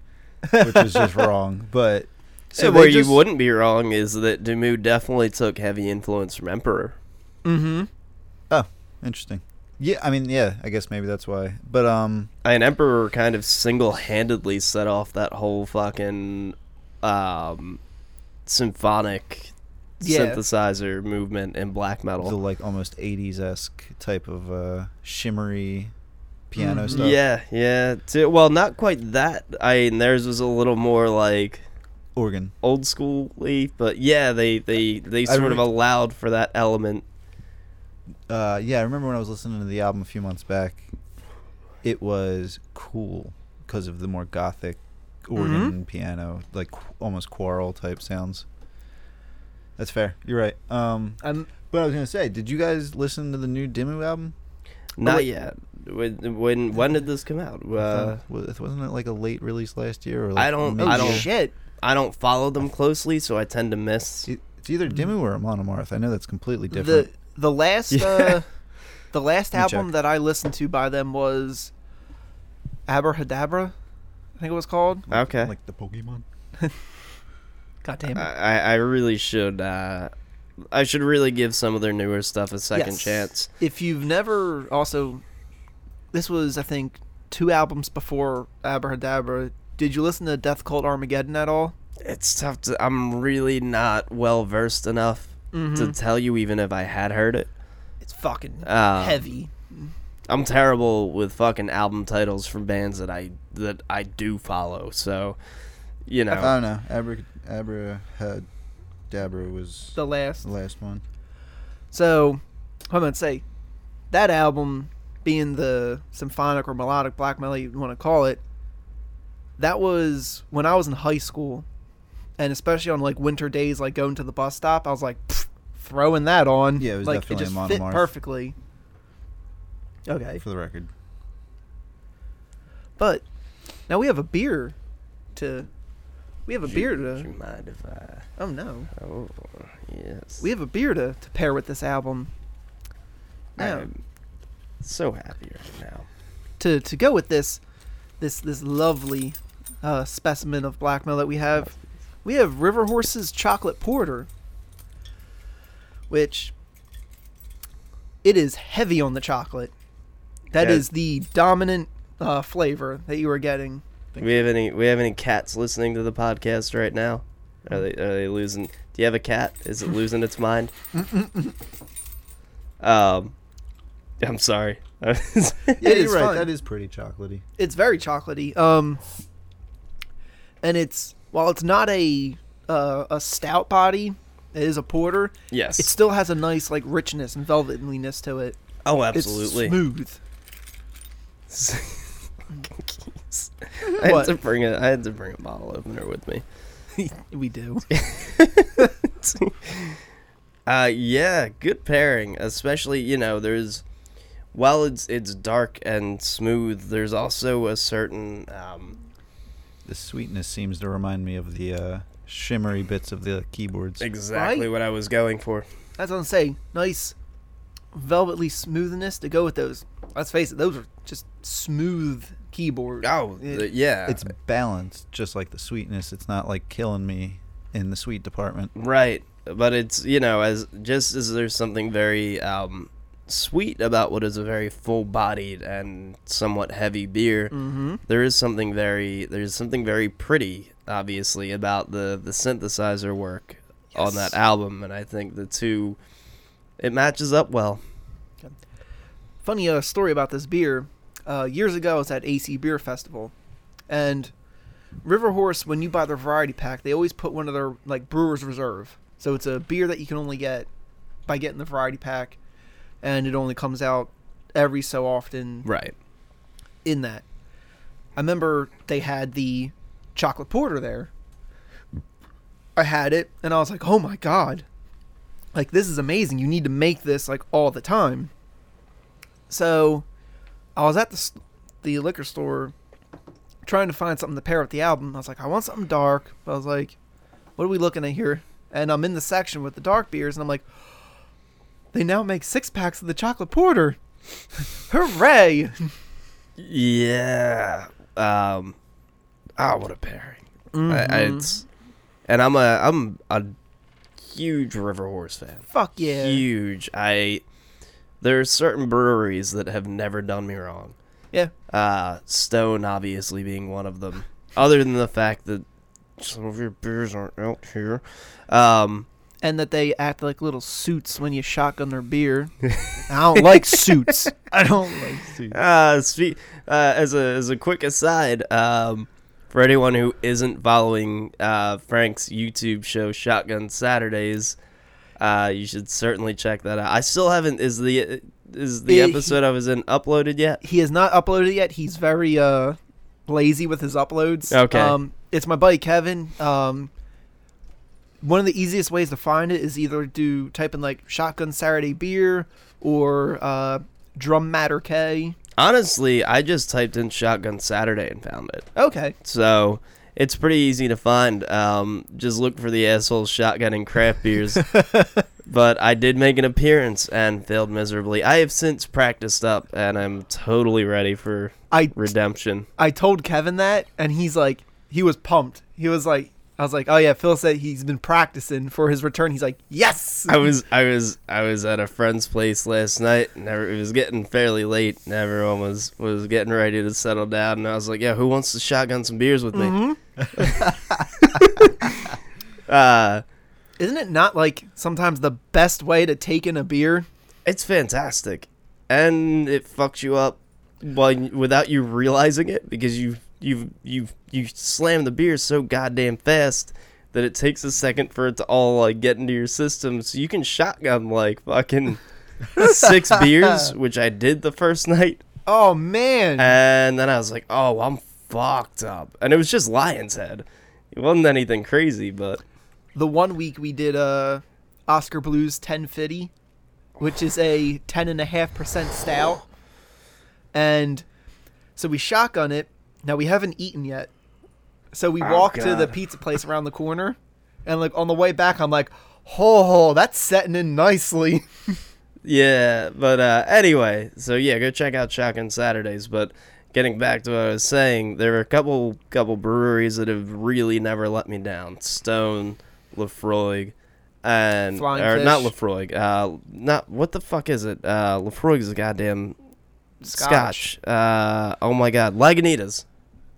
which is just wrong. But so where just- you wouldn't be wrong is that Dimmu definitely took heavy influence from Emperor. Mm-hmm. Oh, interesting. Yeah, I mean, yeah, I guess maybe that's why. But um, I And Emperor kind of single-handedly set off that whole fucking um, symphonic Yeah. synthesizer movement in black metal. the like almost 80s esque type of uh, shimmery piano Mhm. stuff. Yeah, yeah. T- well, not quite that. I mean, theirs was a little more like organ. old schooly, but yeah, they they they I sort of allowed for that element. Uh, yeah, I remember when I was listening to the album a few months back. It was cool because of the more gothic organ Mhm. and piano, like qu- almost choral type sounds. That's fair. You're right. Um, I'm but I was gonna say, did you guys listen to the new Dimmu album? Not wait. yet. When when when did this come out? Uh, thought- wasn't it like a late release last year? Or I don't- mid- I don't- shit. I don't follow them closely, so I tend to miss. It's either Dimmu or Amon Amarth. I know that's completely different. the the last Yeah. uh, the last album check. that I listened to by them was Abrahadabra, I think it was called. Okay. like the Pokemon. God damn it. I I I really should. Uh, I should really give some of their newer stuff a second Yes. chance. if you've never also this was i think two albums before abrahadabra did you listen to death cult armageddon at all It's tough to. I'm really not well versed enough to Mhm. tell you, even if I had heard it. it's fucking Uh, heavy I'm terrible with fucking album titles from bands that I that I do follow. So, you know, I don't know. Abra Abrahadabra was the last. the last one. so i'm gonna say that album being the symphonic or melodic black metal you want to call it that was when i was in high school. And especially on like winter days like going to the bus stop i was like throwing that on. Yeah, it was like it just fit perfectly. Okay. For the record, But now we have a beer to. We have a beer would you to. mind if I? Oh no, Oh, yes. we have a beer to, to pair with this album. Now I'm so happy right now. to to go with this, this this lovely uh, specimen of black metal that we have, we have River Horse's Chocolate Porter, which it is heavy on the chocolate. That Yeah. is the dominant uh, flavor that you are getting. We have any we have any cats listening to the podcast right now? Are they are they losing? Do you have a cat? Is it losing its mind? um, I'm sorry. It Yeah, is you're right. fun. That is pretty chocolatey. It's very chocolatey. Um, and it's while it's not a uh, a stout body, it is a porter. yes. It still has a nice like richness and velvetliness to it. oh, It's absolutely. smooth. I had to bring a I had to bring a bottle opener with me. we do. Uh, yeah, good pairing. Especially, you know, there's while it's it's dark and smooth, there's also a certain um, The sweetness seems to remind me of the uh, shimmery bits of the keyboards. exactly Right? what I was going for. That's what I'm saying. Nice velvetly smoothness to go with those. Let's face it, those are just smooth keyboards. Oh, It- the, yeah, It's balanced, just like the sweetness. It's not like killing me in the sweet department. right. But it's you know as just as there's something very um, sweet about what is a very full-bodied and somewhat heavy beer. Mm-hmm. there is something very there's something very pretty obviously about the the synthesizer work on that album and i think the two it matches up well Funny uh, story about this beer. Uh, years ago, I was at AC Beer Festival, and River Horse, when you buy their variety pack, they always put one of their like Brewers Reserve. So it's a beer that you can only get by getting the variety pack, and it only comes out every so often right in that. I remember they had the chocolate porter there. I had it and I was like, "Oh my god. Like this is amazing. You need to make this like all the time." So, I was at the the liquor store trying to find something to pair with the album. I was like, "I want something dark." But I was like, "What are we looking at here?" And I'm in the section with the dark beers and I'm like, "They now make six packs of the chocolate porter." Hooray! yeah um ah what a pairing I, I, Mhm. it's and i'm a i'm a huge river horse fan Fuck yeah. huge i there are certain breweries that have never done me wrong Yeah. uh stone obviously being one of them other than the fact that some of your beers aren't out here um And that they act like little suits when you shotgun their beer. I don't like suits. I don't like suits. Uh, spe- uh, as a as a quick aside, um, for anyone who isn't following uh, Frank's YouTube show Shotgun Saturdays, uh, you should certainly check that out. I still haven't is the is the episode I was in uploaded yet? He has not uploaded yet. He's very uh lazy with his uploads. Okay. Um, it's my buddy Kevin. Um, one of the easiest ways to find it is either do type in like shotgun Saturday beer or uh, drum matter K. Honestly, I just typed in Shotgun Saturday and found it. Okay. So it's pretty easy to find. Um, just look for the assholes shotgunning craft beers. but I did make an appearance and failed miserably. I have since practiced up and I'm totally ready for I redemption. I told Kevin that, and he's like, he was pumped. He was like, I was like, oh yeah, Phil said he's been practicing for his return. He's like, yes. I was I was I was at a friend's place last night and it was getting fairly late and everyone was was getting ready to settle down and I was like, yeah, who wants to shotgun some beers with me? uh Isn't it not like sometimes the best way to take in a beer? It's fantastic, and it fucks you up, while without you realizing it because you you you you slam the beer so goddamn fast that it takes a second for it to all like get into your system. So you can shotgun like fucking six beers, which I did the first night, Oh man. and then I was like, oh, I'm fucked up, and it was just Lion's Head. It wasn't anything crazy, but the one week we did uh Oskar Blues 1050, which is a 10.5% stout. And so we shotgun it. Now we haven't eaten yet. So we Oh, walk to the pizza place around the corner. And like on the way back, I'm like, oh, that's setting in nicely. Yeah, but uh, anyway, so yeah, go check out Shotgun Saturdays. But getting back to what I was saying, there are a couple couple breweries that have really never let me down: Stone, Laphroaig, and Flying or not. Laphroaig. Uh, not what the fuck is it? Uh, Laphroaig is a goddamn Scotch. Uh, oh my God, Lagunitas.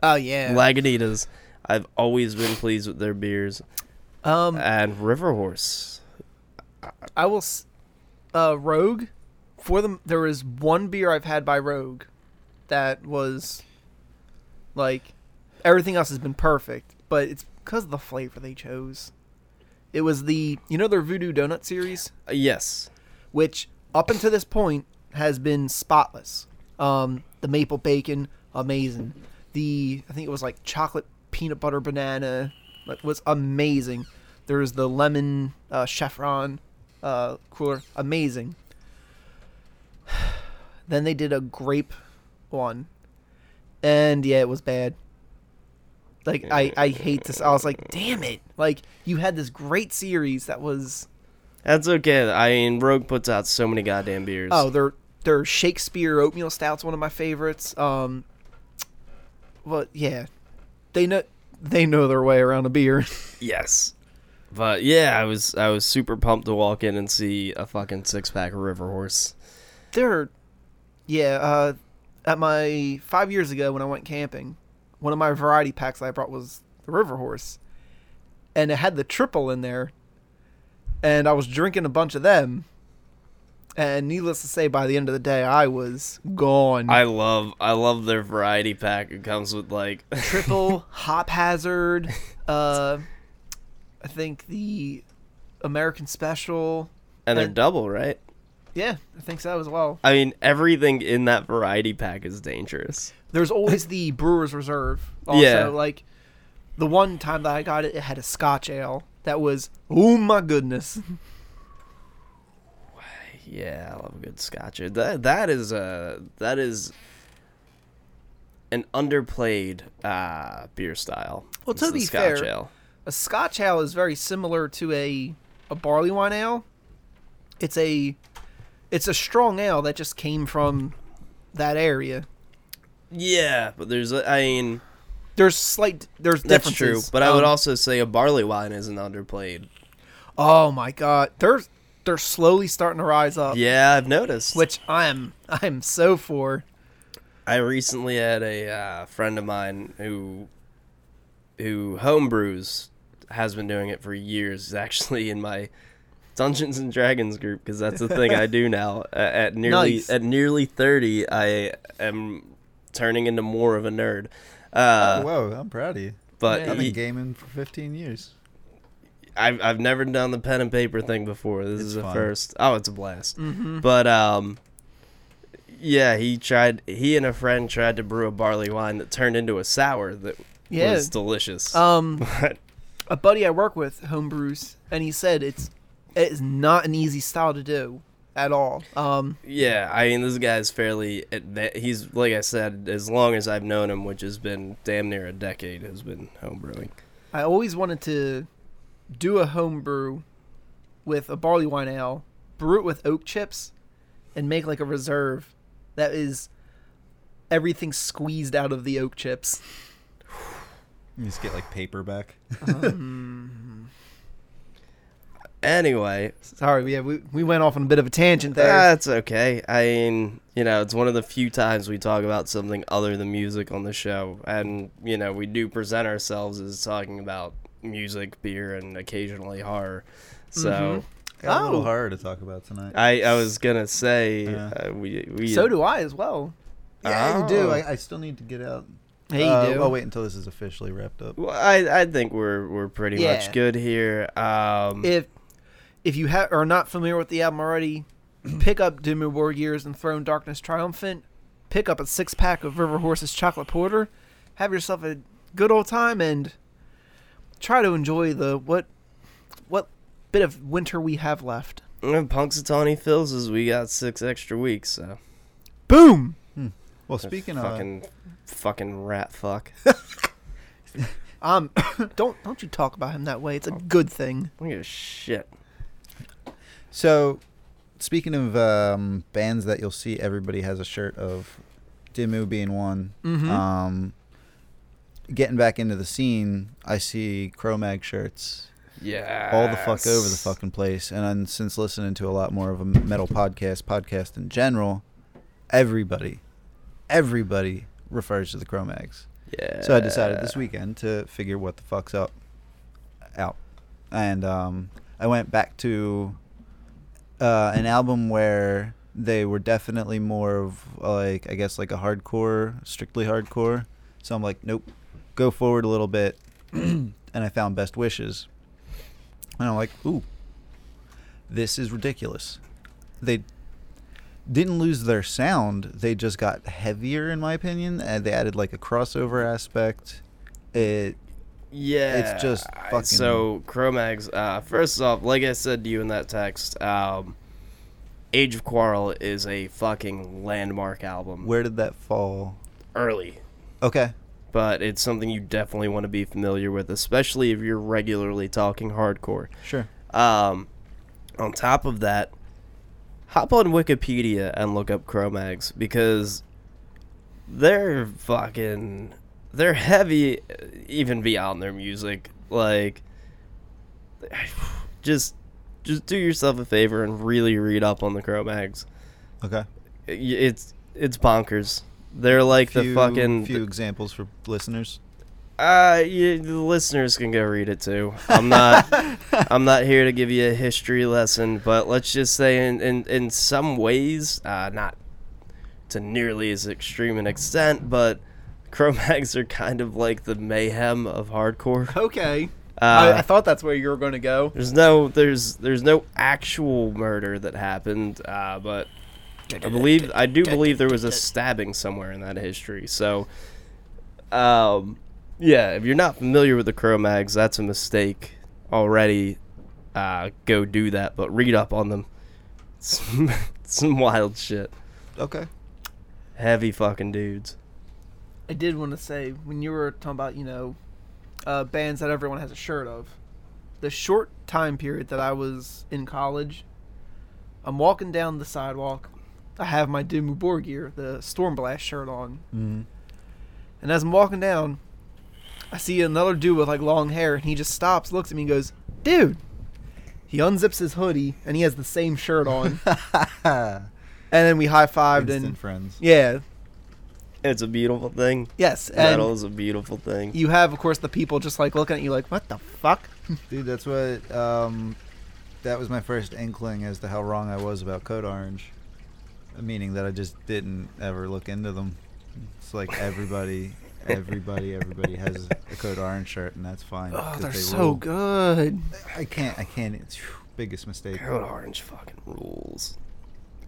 Oh yeah. Lagunitas. I've always been pleased with their beers. um, And River Horse. I will. s- Uh, Rogue. For them, there is one beer I've had by Rogue, that was, like, everything else has been perfect, but it's because of the flavor they chose. It was the you know their Voodoo Donut series, Uh, yes. which up until this point has been spotless. Um, the maple bacon, amazing. The I think it was like chocolate peanut butter banana, like was amazing. There was the lemon uh, chevron uh, cooler, amazing. then they did a grape one, and yeah, it was bad. Like I, I hate this. I was like, damn it! Like you had this great series that was That's okay. I mean, Rogue puts out so many goddamn beers. Oh, their their Shakespeare oatmeal stout's one of my favorites. Um, but yeah, they know they know their way around a beer. yes. But yeah, I was I was super pumped to walk in and see a fucking six pack of River Horse. They're yeah. Uh, at my five years ago when I went camping, one of my variety packs I brought was the River Horse, and it had the triple in there, and I was drinking a bunch of them. And needless to say, by the end of the day, I was gone. I love I love their variety pack. It comes with like triple hop hazard uh i think the american special and they're And- double, right? yeah i think so as well I mean, everything in that variety pack is dangerous. there's always the brewer's reserve also Yeah. like the one time that i got it it had a scotch ale that was oh my goodness Yeah, I love a good scotch. That that is a that is an underplayed uh beer style. Well, to be Scotch fair- ale. a scotch ale is very similar to a a barley wine ale it's a it's a strong ale that just came from that area Yeah, but there's I mean there's slight there's that's true, but I would Um, also say a barley wine isn't underplayed. Oh my god, they're they're slowly starting to rise up, Yeah, I've noticed. which I am I am so for. I recently had a uh, friend of mine who who homebrews has been doing it for years. He's actually in my Dungeons and Dragons group because that's the thing I do now. A- At nearly Nice. at nearly thirty, I am turning into more of a nerd. Uh, Whoa, I'm proud of you. but Yeah. I've he- been gaming for 15 years. I've I've never done the pen and paper thing before. This It's is a fun. first. Oh, it's a blast. Mm-hmm. But um, yeah, he tried. He and a friend tried to brew a barley wine that turned into a sour that Yeah. was delicious. Um, a buddy I work with homebrews, and he said it's it is not an easy style to do at all. Um, yeah, I mean, this guy's fairly. He's like I said, as long as I've known him, which has been damn near a decade, has been homebrewing. I always wanted to do a homebrew with a barley wine ale, brew it with oak chips, and make like a reserve that is everything squeezed out of the oak chips. You just get like paperback. Um, Anyway, sorry, yeah, we, we went off on a bit of a tangent there. that's okay. I mean, you know, it's one of the few times we talk about something other than music on the show, and you know, we do present ourselves as talking about music, beer, and occasionally horror. So. Got a little Oh. hard to talk about tonight. I, I was gonna say Yeah. uh, we we so do I as well. yeah, you do. Oh. I, I still need to get out. Hey, Uh, do. I'll wait until this is officially wrapped up. Well, I I think we're we're pretty Yeah. much good here. Um, if if you ha- are not familiar with the album already, pick up Dimmu Borgir's Enthroned Darkness Triumphant. Pick up a six pack of River Horses Chocolate Porter. Have yourself a good old time and try to enjoy the what what bit of winter we have left. and Punxsutawney Phil's is we got six extra weeks. So Boom. Well, speaking of, fucking fucking rat fuck. Um, don't don't you talk about him that way. It's a good thing. Look at shit. so speaking of um, bands that you'll see, everybody has a shirt of Dimmu being one. Mhm. Um, getting back into the scene, I see Cro-Mag shirts Yeah. all the fuck over the fucking place. And then since listening to a lot more of a metal podcast, podcast in general, everybody everybody refers to the Cro-Mags. Yeah. So I decided this weekend to figure what the fuck's up out. And um, I went back to uh, an album where they were definitely more of like I guess like a hardcore, strictly hardcore. So I'm like, nope, go forward a little bit. and I found Best Wishes. And I'm like, ooh, this is ridiculous. They didn't lose their sound. They just got heavier, in my opinion. And they added like a crossover aspect. It Yeah, It's just fucking- So Cro-Mags, uh, first off, like I said to you in that text, um, Age of Quarrel is a fucking landmark album. where did that fall? early, Okay. But it's something you definitely want to be familiar with, especially if you're regularly talking hardcore. Sure. Um, on top of that, hop on Wikipedia and look up Cro-Mags because they're fucking they're heavy uh, even beyond their music. Like just just do yourself a favor and really read up on the Cro-Mags. Okay. It's it's bonkers. They're like the fucking few examples for listeners. uh, you, the listeners can go read it too. I'm not. I'm not here to give you a history lesson, but let's just say, in in, in some ways, uh, not to nearly as extreme an extent, but Cro-Mags are kind of like the mayhem of hardcore. Okay. Uh, I, I thought that's where you were going to go. there's no there's there's no actual murder that happened, uh, but I believe I do believe there was a stabbing somewhere in that history. So, um, yeah, if you're not familiar with the Cro-Mags, that's a mistake already. Uh, go do that, but read up on them. Some, some wild shit. Okay. Heavy fucking dudes. I did want to say when you were talking about you know uh, bands that everyone has a shirt of. The short time period that I was in college, I'm walking down the sidewalk. I have my Dimmu Borgir, the Stormblast shirt on, Mm-hmm. and as I'm walking down, I see another dude with like long hair, and he just stops, looks at me, and goes, "Dude." He unzips his hoodie, and he has the same shirt on. and then we high fived, and friends. yeah, It's a beautiful thing. yes, and Metal is a beautiful thing. you have, of course, the people just like looking at you like, "What the fuck?" Dude, that's what. Um, that was my first inkling as to how wrong I was about Code Orange. Meaning that I just didn't ever look into them. It's like everybody, everybody, everybody has a Code Orange shirt, and that's fine. Oh, 'cause they're they so rule. good. I can't. I can't. It's phew, biggest mistake. Code Orange fucking rules.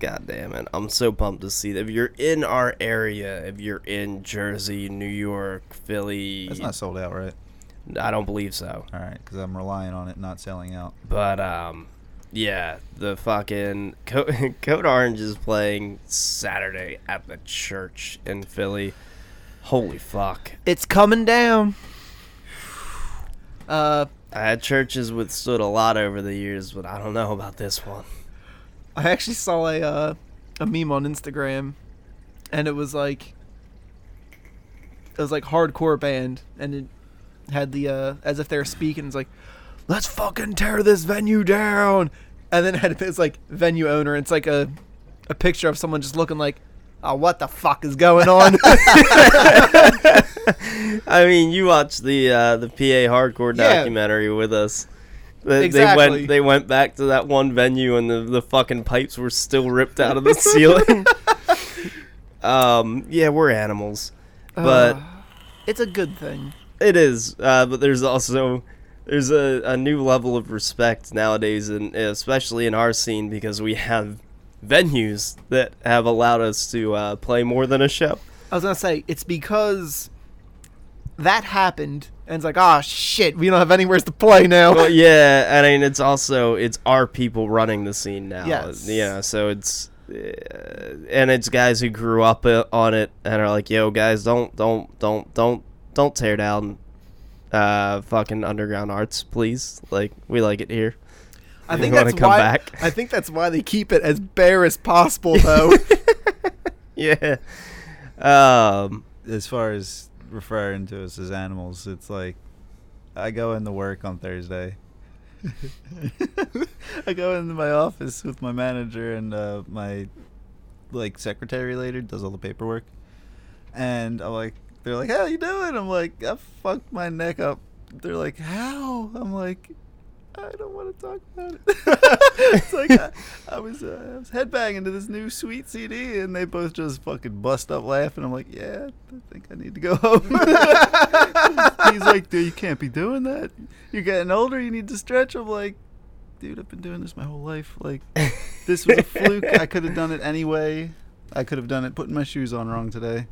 God damn it. I'm so pumped to see that. If you're in our area, if you're in Jersey, New York, Philly, That's not sold out, right? I don't believe so. All right, because I'm relying on it not selling out. But, um, yeah, the fucking Co- Code Orange is playing Saturday at the church in Philly. Holy fuck. It's coming down. Uh, I had churches withstood a lot over the years, but I don't know about this one. I actually saw a uh, a meme on Instagram, and it was like it was like hardcore band, and it had the uh, as if they were speaking. It's like, let's fucking tear this venue down, and then it it's like venue owner. And it's like a a picture of someone just looking like, oh, what the fuck is going on? I mean, you watched the uh, the PA hardcore Yeah. documentary with us. They, they went they went back to that one venue and the, the fucking pipes were still ripped out of the ceiling. um, yeah, we're animals, but Uh, it's a good thing. it is. Uh, but there's also there's a, a new level of respect nowadays, and especially in our scene because we have venues that have allowed us to uh, play more than a show. I was gonna say it's because that happened, and it's like, ah, shit, we don't have anywhere to play now. well, yeah, I mean, it's also it's our people running the scene now. Yes. Yeah, so it's uh, and it's guys who grew up uh, on it and are like, "Yo, guys, don't don't don't don't don't tear down uh fucking underground arts, please. Like, we like it here." I think that's come why. back? I think that's why they keep it as bare as possible, though. Yeah. Um. As far as referring to us as animals, it's like I go into work on Thursday. I go into my office with my manager and uh, my like secretary later does all the paperwork. and I'm like, they're like, "How you doing?" I'm like, "I fucked my neck up." They're like, "How?" I'm like, "I don't want to talk about it." it's like I, I was uh, I was headbanging to this new sweet CD, and they both just fucking bust up laughing. I'm like, "Yeah, I think I need to go home." He's like, "Dude, you can't be doing that. You're getting older. You need to stretch." I'm like, "Dude, I've been doing this my whole life. Like, this was a fluke. I could have done it anyway. I could have done it putting my shoes on wrong today."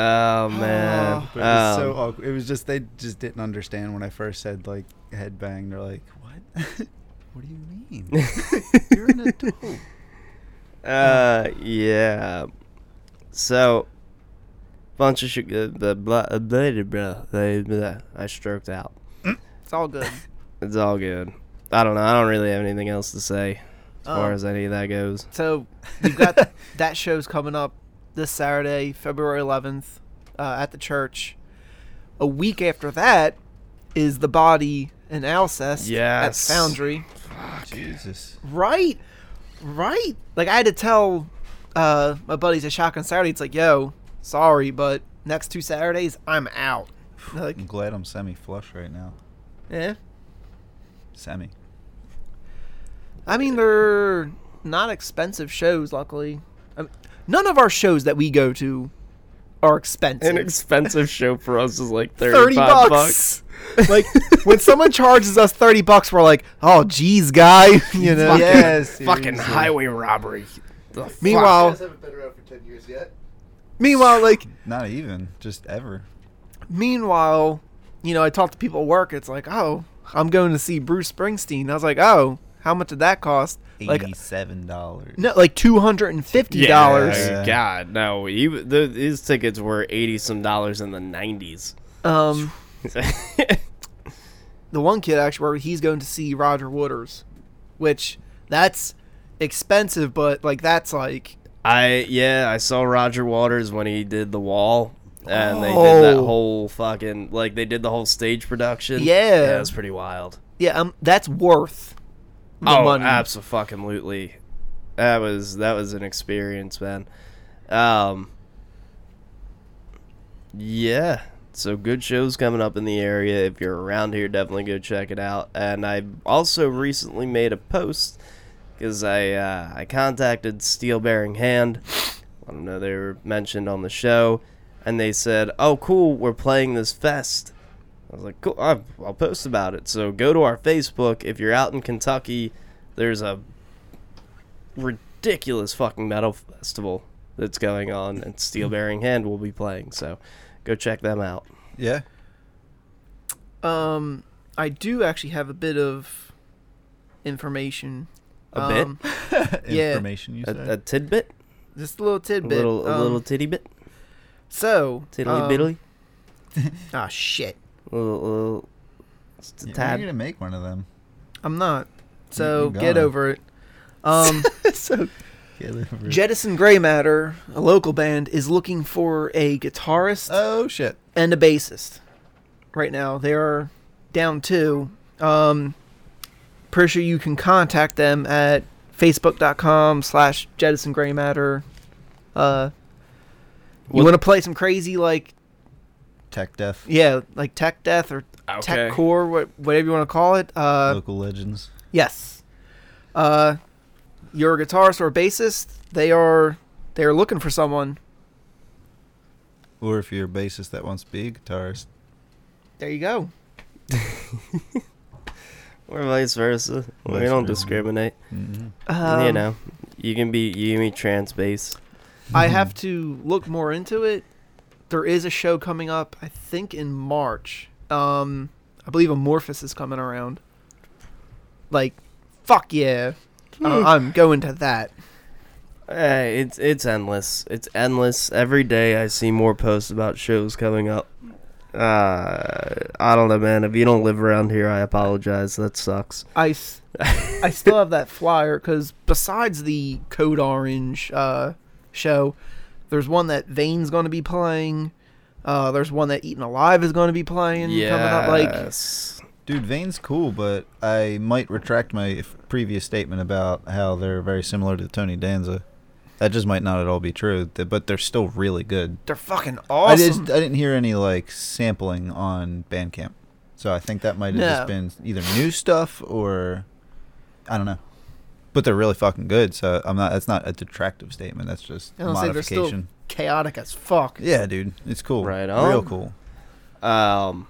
Oh man. But it was so Um, awkward. It was just they just didn't understand when I first said like headbang. They're like, "What? what do you mean? You're an adult." Uh, yeah. So, bunch of shit. Uh, blah, blah, blah, blah, blah, blah, blah. I stroked out. It's all good. It's all good. I don't know. I don't really have anything else to say as far Um, as any of that goes. So you've got that show's coming up this Saturday, February 11th, uh, at the church. A week after that is the body in Alcest at Yes. Foundry. Jesus. Right, right. Like I had to tell uh, my buddies at Shotgun Saturday. It's like, yo, sorry, but next two Saturdays I'm out. Like, I'm glad I'm semi flush right now. yeah. Semi. I mean, they're not expensive shows. Luckily, I mean, none of our shows that we go to are expensive. An expensive show for us is like 30 35 bucks. like when someone charges us 30 bucks we're like oh geez guy you know Fucking, Yes, fucking seriously. highway robbery. The meanwhile guys haven't been around for 10 years yet? meanwhile like Not even. Just ever. meanwhile you know i talk to people at work it's like oh i'm going to see bruce springsteen i was like oh how much did that cost like Eighty-seven dollars. no like $250 Yeah, Yeah. God, no. He, the, his tickets were 80 some dollars in the 90s. um the one kid actually where he's going to see roger waters which that's expensive but like that's like I yeah, I saw Roger Waters when he did the wall, and they did that Oh. whole fucking like they did the whole stage production. Yeah. yeah, it was pretty wild. yeah um that's worth the oh, money absolutely. That was that was an experience, man. Um, yeah. So good shows coming up in the area. If you're around here, definitely go check it out. And I also recently made a post because I uh, I contacted Steel Bearing Hand. I don't know they were mentioned on the show, and they said, "Oh, cool, we're playing this fest." I was like, "Cool, I'll, I'll post about it." So go to our Facebook if you're out in Kentucky. There's a ridiculous fucking metal festival that's going on, and Steel Bearing Hand will be playing. So go check them out. Yeah. Um, I do actually have a bit of information. A bit? Um, Yeah. Information you said. A, a tidbit, Just a little a tidbit. little, a Um, little titty bit, So, tiddly um, biddly, Ah, shit. A little, a little, just a Yeah, tad. You're gonna make one of them. I'm not. So get over it. Um, so get over it. Jettison Grey Matter, a local band, is looking for a guitarist Oh shit. and a bassist. Right now, they are down two. Um, pretty sure you can contact them at facebook.com slash jettison gray matter. Uh, you want to play some crazy, like, Tech Death. yeah, like tech death or Okay. tech core, what, whatever you want to call it. Uh, Local legends. Yes. Uh, you're a guitarist or a bassist. They are they are looking for someone. Or if you're a bassist that wants to be a guitarist. There you go. or vice versa. we don't versa. discriminate. Mm-hmm. Um, you know, you can be you can be trans bass. I have to look more into it. There is a show coming up, I think in March. Um, I believe Amorphous is coming around. Like, fuck yeah, uh, I'm going to that. Hey, it's it's endless. It's endless. Every day I see more posts about shows coming up. Uh, I don't know, man. If you don't live around here, I apologize. That sucks. I, s- I still have that flyer because besides the Code Orange uh, show, there's one that Vane's going to be playing. Uh, there's one that Eaten Alive is going to be playing coming up. Like, Yes. Dude, Vane's cool, but I might retract my f- previous statement about how they're very similar to Tony Danza. That just might not at all be true, but they're still really good. They're fucking I, awesome. did, I didn't hear any like sampling on Bandcamp, so I think that might have No. just been either new stuff or I don't know. But they're really fucking good, so I'm not. That's not a detractive statement. That's just I was gonna say, they're still- modification. Chaotic as fuck. Yeah, dude, it's cool. Right Real cool. Um,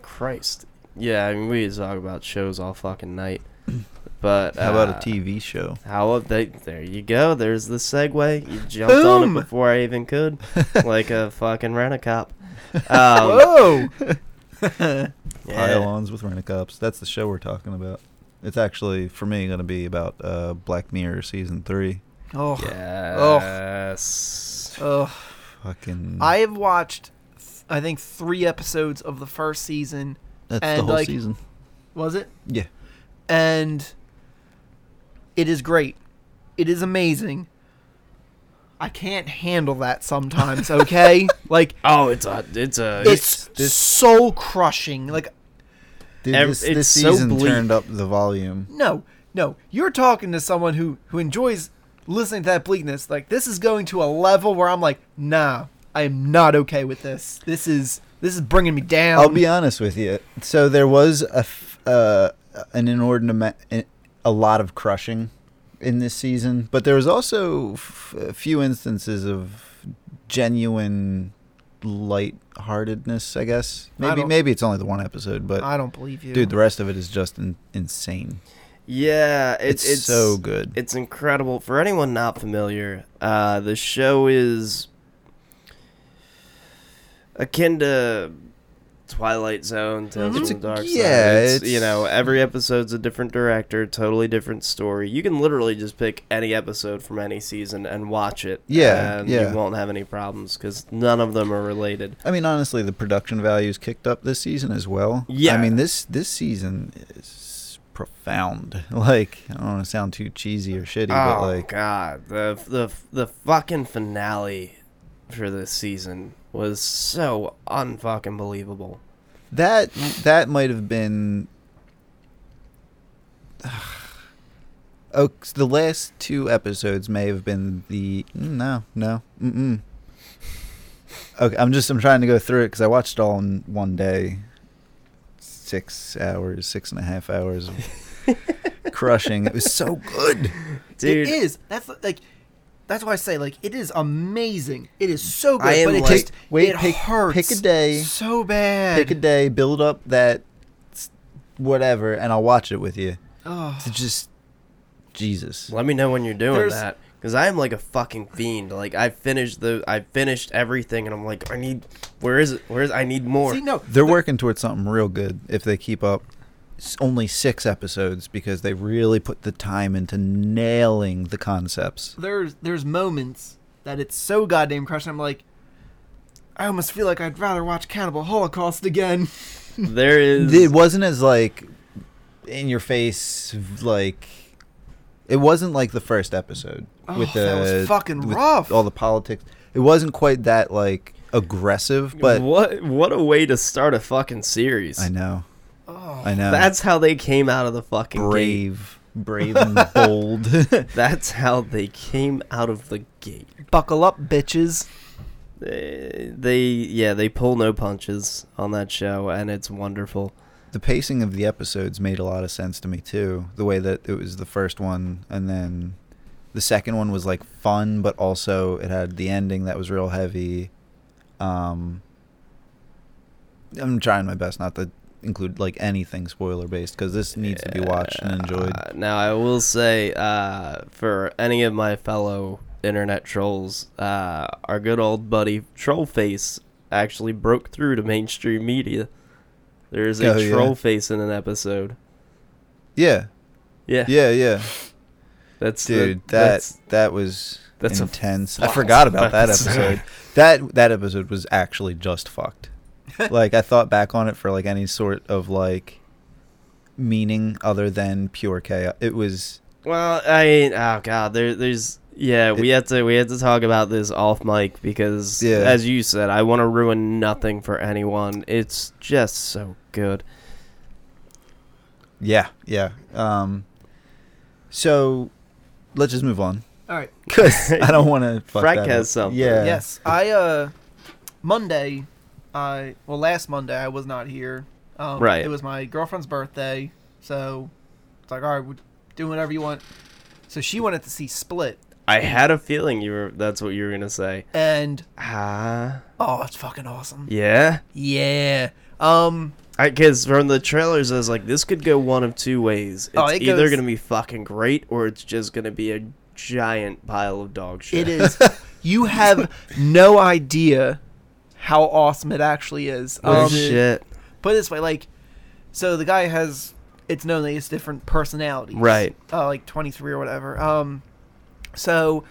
Christ. Yeah, I mean, we could talk about shows all fucking night. But How about uh, a TV show? How ab- they, there you go. There's the segue. You jumped on it before I even could, like a fucking rent a cop. Um, Whoa! yeah. Pile-ons with rent-a-cops. That's the show we're talking about. It's actually for me going to be about uh, Black Mirror season three. oh, Yes. ugh. Fucking. I have watched, th- I think, three episodes of the first season. that's the whole like- season. Was it? Yeah. And it is great. It is amazing. I can't handle that sometimes. Okay, like Oh, it's a, it's a, it's this- soul crushing. Like Dude, this, it's this so season bleak. turned up the volume. no, no, you're talking to someone who who enjoys listening to that bleakness. Like this is going to a level where I'm like, nah, I am not okay with this. This is this is bringing me down. I'll be honest with you. So there was a f- uh, an inordinate a lot of crushing in this season, but there was also f- a few instances of genuine lightheartedness. I guess maybe don't- maybe it's only the one episode, but I don't believe you, dude, the rest of it is just in- insane. yeah, it, It's, it's, so good. It's incredible. For anyone not familiar, uh, the show is akin to Twilight Zone, Tales Mhm. from the Dark Side. yeah, it's, it's- you know every episode's a different director, totally different story. You can literally just pick any episode from any season and watch it. Yeah, and yeah. you won't have any problems because none of them are related. I mean, honestly, the production values kicked up this season as well. Yeah. I mean this this season is profound. Like I don't want to sound too cheesy or shitty, but oh like god, the the the fucking finale for this season was so unfucking believable. that that might have been. Oh, the last two episodes may have been the mm, no no mm mm. Okay, I'm just I'm trying to go through it because I watched it all in one day. Six hours, six and a half hours of crushing. It was so good. Dude, it is. That's like. That's why I say like it is amazing. It is so good, I am but it like- just Wait, it pick- hurts. pick a day. So bad. Pick a day, build up that whatever, and I'll watch it with you. Ugh. To just Jesus. let me know when you're doing There's- that because I am like a fucking fiend. Like I finished the I finished everything and I'm like I need where is it? Where is I need more. See, no, They're working towards something real good if they keep up s- only six episodes because they really put the time into nailing the concepts. there's there's moments that it's so goddamn crushing. I'm like, I almost feel like I'd rather watch Cannibal Holocaust again. there is It wasn't as like in your face like it wasn't like the first episode Oh, with the that was fucking with rough. all the politics. It wasn't quite that like aggressive, but what what a way to start a fucking series. I know. Oh, I know. That's how they came out of the fucking gate. brave, brave and bold. That's how they came out of the gate. buckle up, bitches. They, they yeah, they pull no punches on that show and it's wonderful. the pacing of the episodes made a lot of sense to me too. The way that it was the first one and then the second one was like fun but also it had the ending that was real heavy. Um I'm trying my best not to include like anything spoiler based cuz this needs to be watched and enjoyed. Uh, now I will say, uh, for any of my fellow internet trolls, uh, our good old buddy Trollface actually broke through to mainstream media. There's a Oh, yeah. Trollface in an episode. Yeah. Yeah, Yeah, yeah. that's Dude, that, that that's that was that's a intense. I forgot about that episode. that that episode was actually just fucked. Like I thought back on it for like any sort of like meaning other than pure chaos. It was Well, I oh god, there there's yeah, we had to we had to talk about this off mic because Yeah. as you said, I want to ruin nothing for anyone. It's just so good. yeah, yeah. Um so let's just move on. All right. Because I don't want to. Frank has something. Yeah. Yes, I uh Monday, I well last Monday I was not here. Um, Right. It was my girlfriend's birthday, so it's like all right, we're doing whatever you want. So she wanted to see Split, I had a feeling you were. That's what you were gonna say. and Ah, oh, it's fucking awesome. yeah. Yeah. Um. I guess from the trailers, I was like, this could go one of two ways. It's Oh, it either goes- gonna be fucking great, or it's just gonna be a giant pile of dog shit. It is. you have no idea how awesome it actually is. Oh Um, shit! put it this way, like, so the guy has. It's known that he has different personalities. Right. Uh, like twenty three or whatever. Um. So.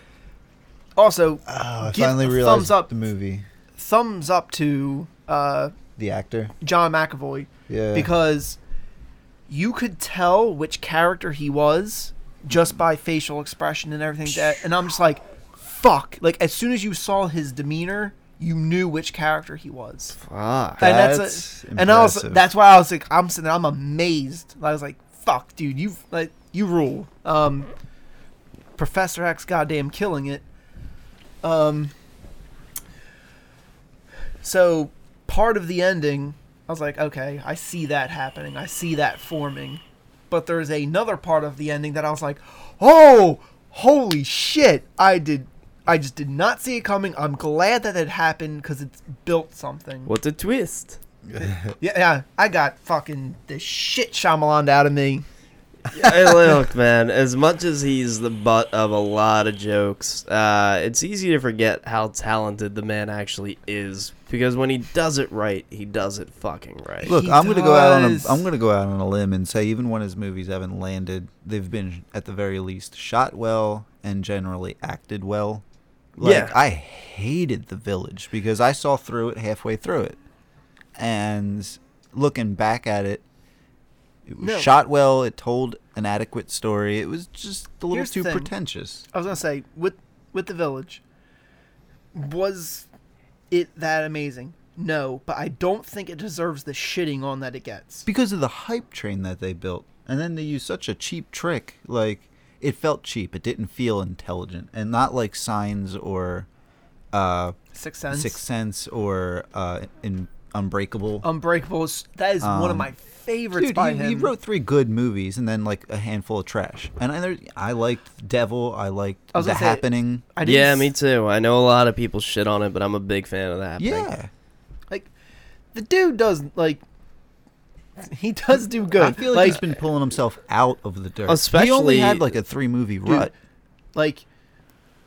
Also, Oh, I Give finally realized thumbs up. the movie, thumbs up to uh, the actor. John McAvoy Yeah. because you could tell which character he was just by facial expression and everything. That, and I'm just like, fuck! Like as soon as you saw his demeanor, you knew which character he was. Fuck. and that's, That's a, and I was that's why I was like I'm sitting there I'm amazed. I was like fuck dude you like you rule. Um Professor X goddamn killing it. Um so part of the ending I was like okay, I see that happening. I see that forming. But there's another part of the ending that I was like, "Oh, holy shit. I did I just did not see it coming. I'm glad that it happened cuz it's built something." What a twist! Yeah, yeah, I got fucking the shit Shyamalan out of me. hey, look, man. As much as he's the butt of a lot of jokes, uh, it's easy to forget how talented the man actually is. Because when he does it right, he does it fucking right. Look, He I'm gonna go out on a does. I'm gonna go out on a limb and say even when his movies haven't landed, they've been at the very least shot well and generally acted well. Like Yeah. I hated The Village because I saw through it halfway through it. And looking back at it, it was No. shot well, it told an adequate story. It was just a little Here's too pretentious. I was gonna say with with the village, was it that amazing? No, but I don't think it deserves the shitting on that it gets. because of the hype train that they built and then they used such a cheap trick like it felt cheap it didn't feel intelligent and not like signs or uh Sixth Sense, sixth sense or uh in unbreakable Unbreakable. is- That is one of Um, my favorites Dude, by he, him. he wrote three good movies and then like a handful of trash. And I, there, I liked Devil. I liked I The say, Happening. I yeah, s- me too. I know a lot of people shit on it, but I'm a big fan of that. Yeah, Like the dude does like he does do good. I feel like, like he's been pulling himself out of the dirt. Especially, he only had like a three movie rut. like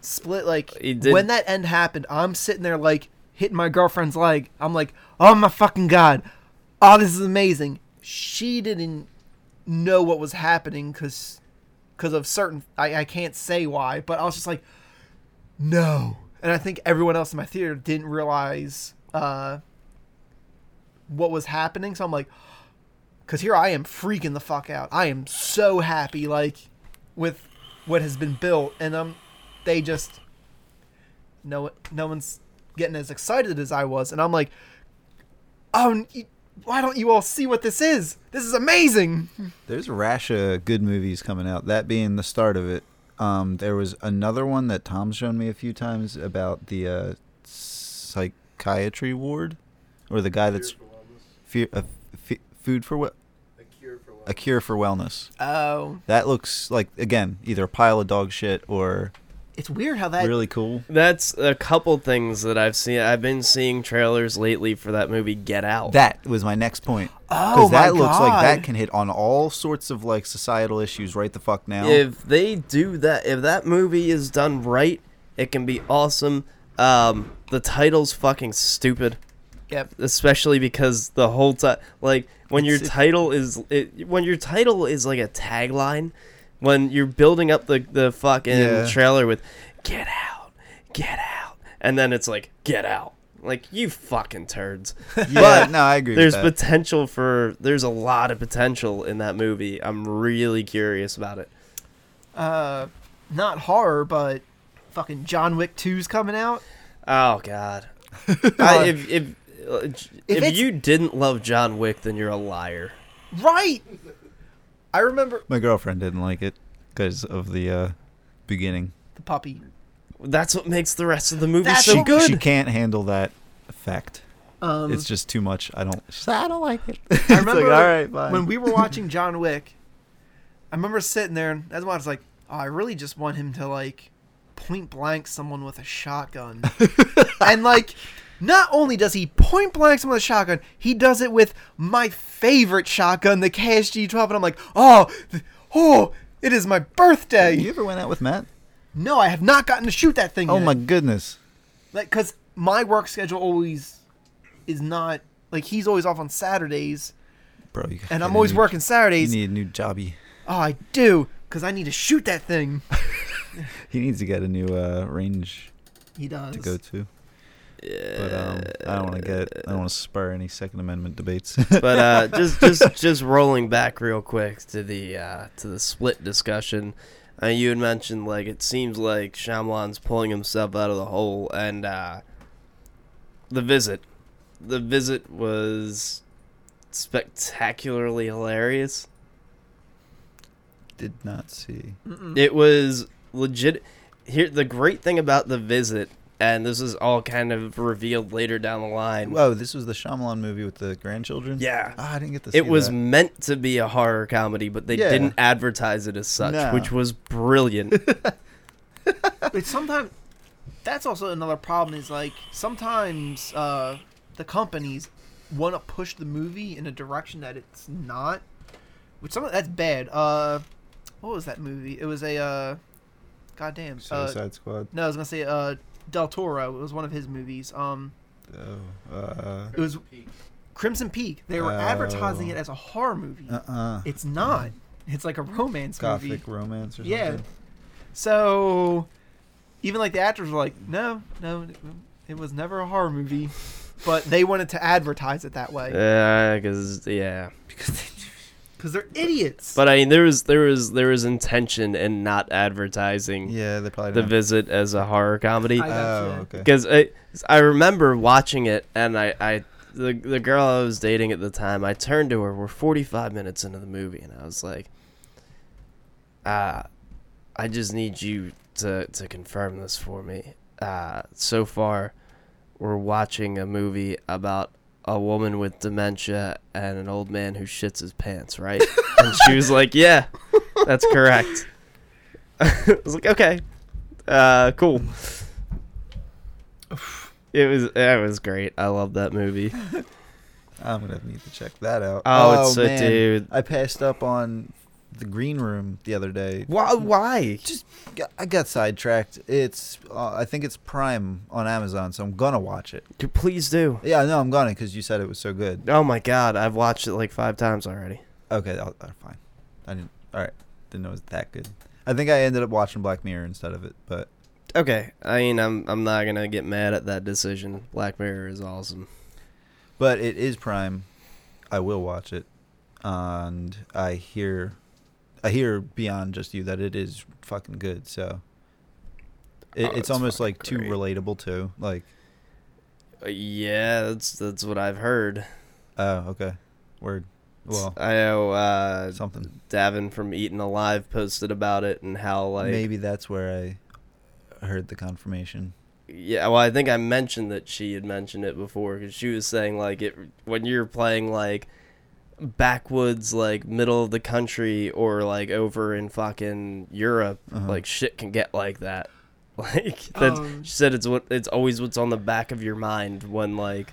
split like He did- when that end happened i'm sitting there like hitting my girlfriend's leg i'm like oh my fucking god oh this is amazing she didn't know what was happening because because of certain I, I can't say why but i was just like no and i think everyone else in my theater didn't realize uh what was happening so i'm like because here i am freaking the fuck out i am so happy like with what has been built and um they just no no one's getting as excited as I was and I'm like oh n- y- why don't you all see what this is this is amazing There's a rash of good movies coming out. That being the start of it. Um, there was another one that Tom's shown me a few times about the uh, psychiatry ward, or the guy that's fear, uh, food for what A cure for what? a cure for wellness. oh That looks like again either a pile of dog shit or it's weird how that really cool. That's a couple things that I've seen. I've been seeing trailers lately for that movie Get Out. That was my next point. oh my that looks like that can hit on all sorts of like societal issues right the fuck now. if they do that, if that movie is done right, it can be awesome. Um, the title's fucking stupid, yep especially because the whole time, like when your It's- it- title is it, when your title is like a tagline, when you're building up the the fucking Yeah. trailer with "Get out, get out," and then it's like "Get out." Like you fucking turds. yeah, but no, I agree. There's potential for there's a lot of potential in that movie. I'm really curious about it. uh not horror but fucking John Wick 2's coming out Oh God! I, if if uh, if, you didn't love John Wick, then you're a liar. right I remember My girlfriend didn't like it because of the uh, beginning. the puppy. That's what makes the rest of the movie That's so what- good. She can't handle that effect. Um, it's just too much. I don't. She's like, I don't like it. I remember like, all right, fine. when we were watching John Wick. I remember sitting there and that's why I was like, oh, I really just want him to like point blank someone with a shotgun, and like. Not only does he point blank someone with a shotgun, he does it with my favorite shotgun, the KSG 12, and I'm like, oh, th- oh, it is my birthday. you ever went out with Matt? No, I have not gotten to shoot that thing. Oh yet. my goodness. like because my work schedule always is not like he's always off on Saturdays, Bro, you and I'm always need- working Saturdays. You need a new jobby. oh, I do because I need to shoot that thing. He needs to get a new uh, range He does. to go to. Yeah. But um, I don't want to get. I don't want to spur any Second Amendment debates. but uh, just just just rolling back real quick to the uh, to the split discussion. Uh, you had mentioned like it seems like Shyamalan's pulling himself out of the hole, and uh, the visit, the visit was spectacularly hilarious. Did not see. Mm-mm. It was legit. Here, the great thing about the visit, and this is all kind of revealed later down the line. Whoa, this was the Shyamalan movie with the grandchildren. Yeah. Ah, I didn't get to. See It was that. meant to be a horror comedy, but they Yeah. didn't advertise it as such, No. which was brilliant. But sometimes that's also another problem. Is like sometimes uh, the companies want to push the movie in a direction that it's not, which some that's bad. Uh, what was that movie? It was a uh, goddamn. Uh, Suicide Squad. no, I was gonna say uh, Del Toro. It was one of his movies. Um, Oh, uh, it was Crimson Peak. They were advertising Oh. it as a horror movie. uh-uh. It's not. It's like a romance movie. Gothic romance or Yeah. something. So even like the actors were like, no, no, it was never a horror movie, but they wanted to advertise it that way Yeah, because yeah. because they're idiots. But I mean, there was there was there was intention in not advertising Yeah, they probably the don't. visit as a horror comedy. I. Oh, okay. because I, I remember watching it and I, I the, the girl I was dating at the time I turned to her we're 45 minutes into the movie and I was like uh I just need you to to confirm this for me uh so far we're watching a movie about a woman with dementia and an old man who shits his pants right and she was like yeah that's correct I was like okay uh cool it was it was great. I love that movie. I'm gonna need to check that out. Oh, it's so man. dude. I passed up on the Green Room the other day. Why? Why? Just I got sidetracked. It's uh, I think it's Prime on Amazon, so I'm gonna watch it. Please do. Yeah, no, I'm gonna because you said it was so good. Oh my god, I've watched it like five times already. Okay, I'll, uh, fine. I didn't. All right, didn't know it was that good. I think I ended up watching Black Mirror instead of it, but Okay, I mean, I'm I'm not gonna get mad at that decision. Black Mirror is awesome. but it is Prime. I will watch it, and I hear, I hear beyond just you that it is fucking good. So it, Oh, it's it's almost like too relatable too. Like, Uh, yeah, that's that's what I've heard. oh, okay, word. Well, I know uh, something. Davin from Eaten Alive posted about it and how like Maybe that's where I heard the confirmation. Yeah, well, I think I mentioned that she had mentioned it before because she was saying like it when you're playing like backwoods, like middle of the country, or like over in fucking Europe, Uh-huh. like shit can get like that. Like that's Um, she said it's what it's always what's on the back of your mind when like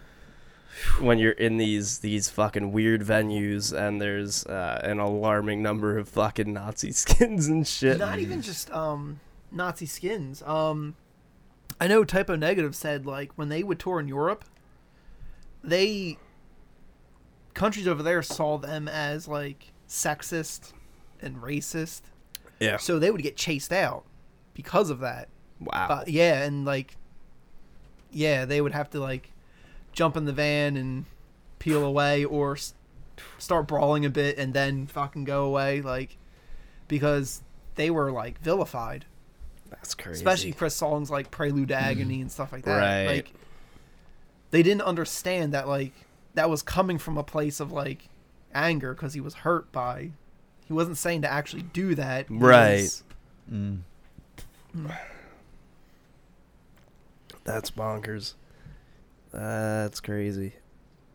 when you're in these these fucking weird venues and there's uh, an alarming number of fucking Nazi skins and shit. Not even just um, Nazi skins. Um, I know Type O Negative said like when they would tour in Europe, they countries over there saw them as like sexist and racist, Yeah. so they would get chased out because of that. Wow. But yeah, and like, yeah, they would have to like jump in the van and peel away or s- start brawling a bit and then fucking go away, like, because they were like vilified, That's crazy. especially for songs like Prelude to mm-hmm. Agony and stuff like that. Right. Like, they didn't understand that like that was coming from a place of like anger because he was hurt by. He wasn't saying to actually do that. Right. was- Mm. That's bonkers. That's crazy.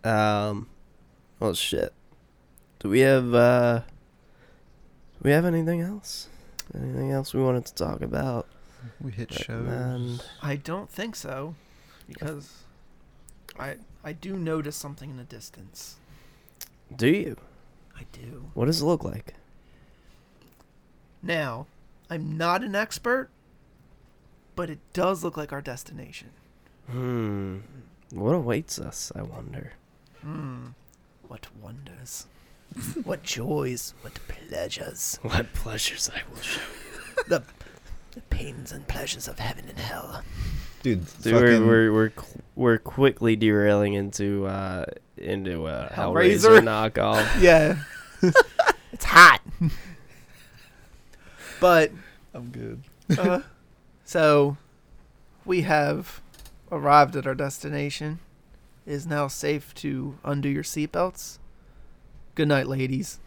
Um, well, shit. Do we have uh, do we have anything else? Anything else we wanted to talk about? We hit shows. I don't think so, because I I do notice something in the distance. Do you? I do. What does it look like? Now, I'm not an expert, but it does look like our destination. Hmm. What awaits us? I wonder. Hmm. What wonders. what joys. What pleasures. What pleasures I will show. The, the pains and pleasures of heaven and hell. Dude, Dude, we're, fucking- we're we're we're quickly derailing into uh into a Hellraiser? Hellraiser knockoff. Yeah. it's hot. but I'm good. uh, so we have arrived at our destination. It is now safe to undo your seatbelts. Good night, ladies.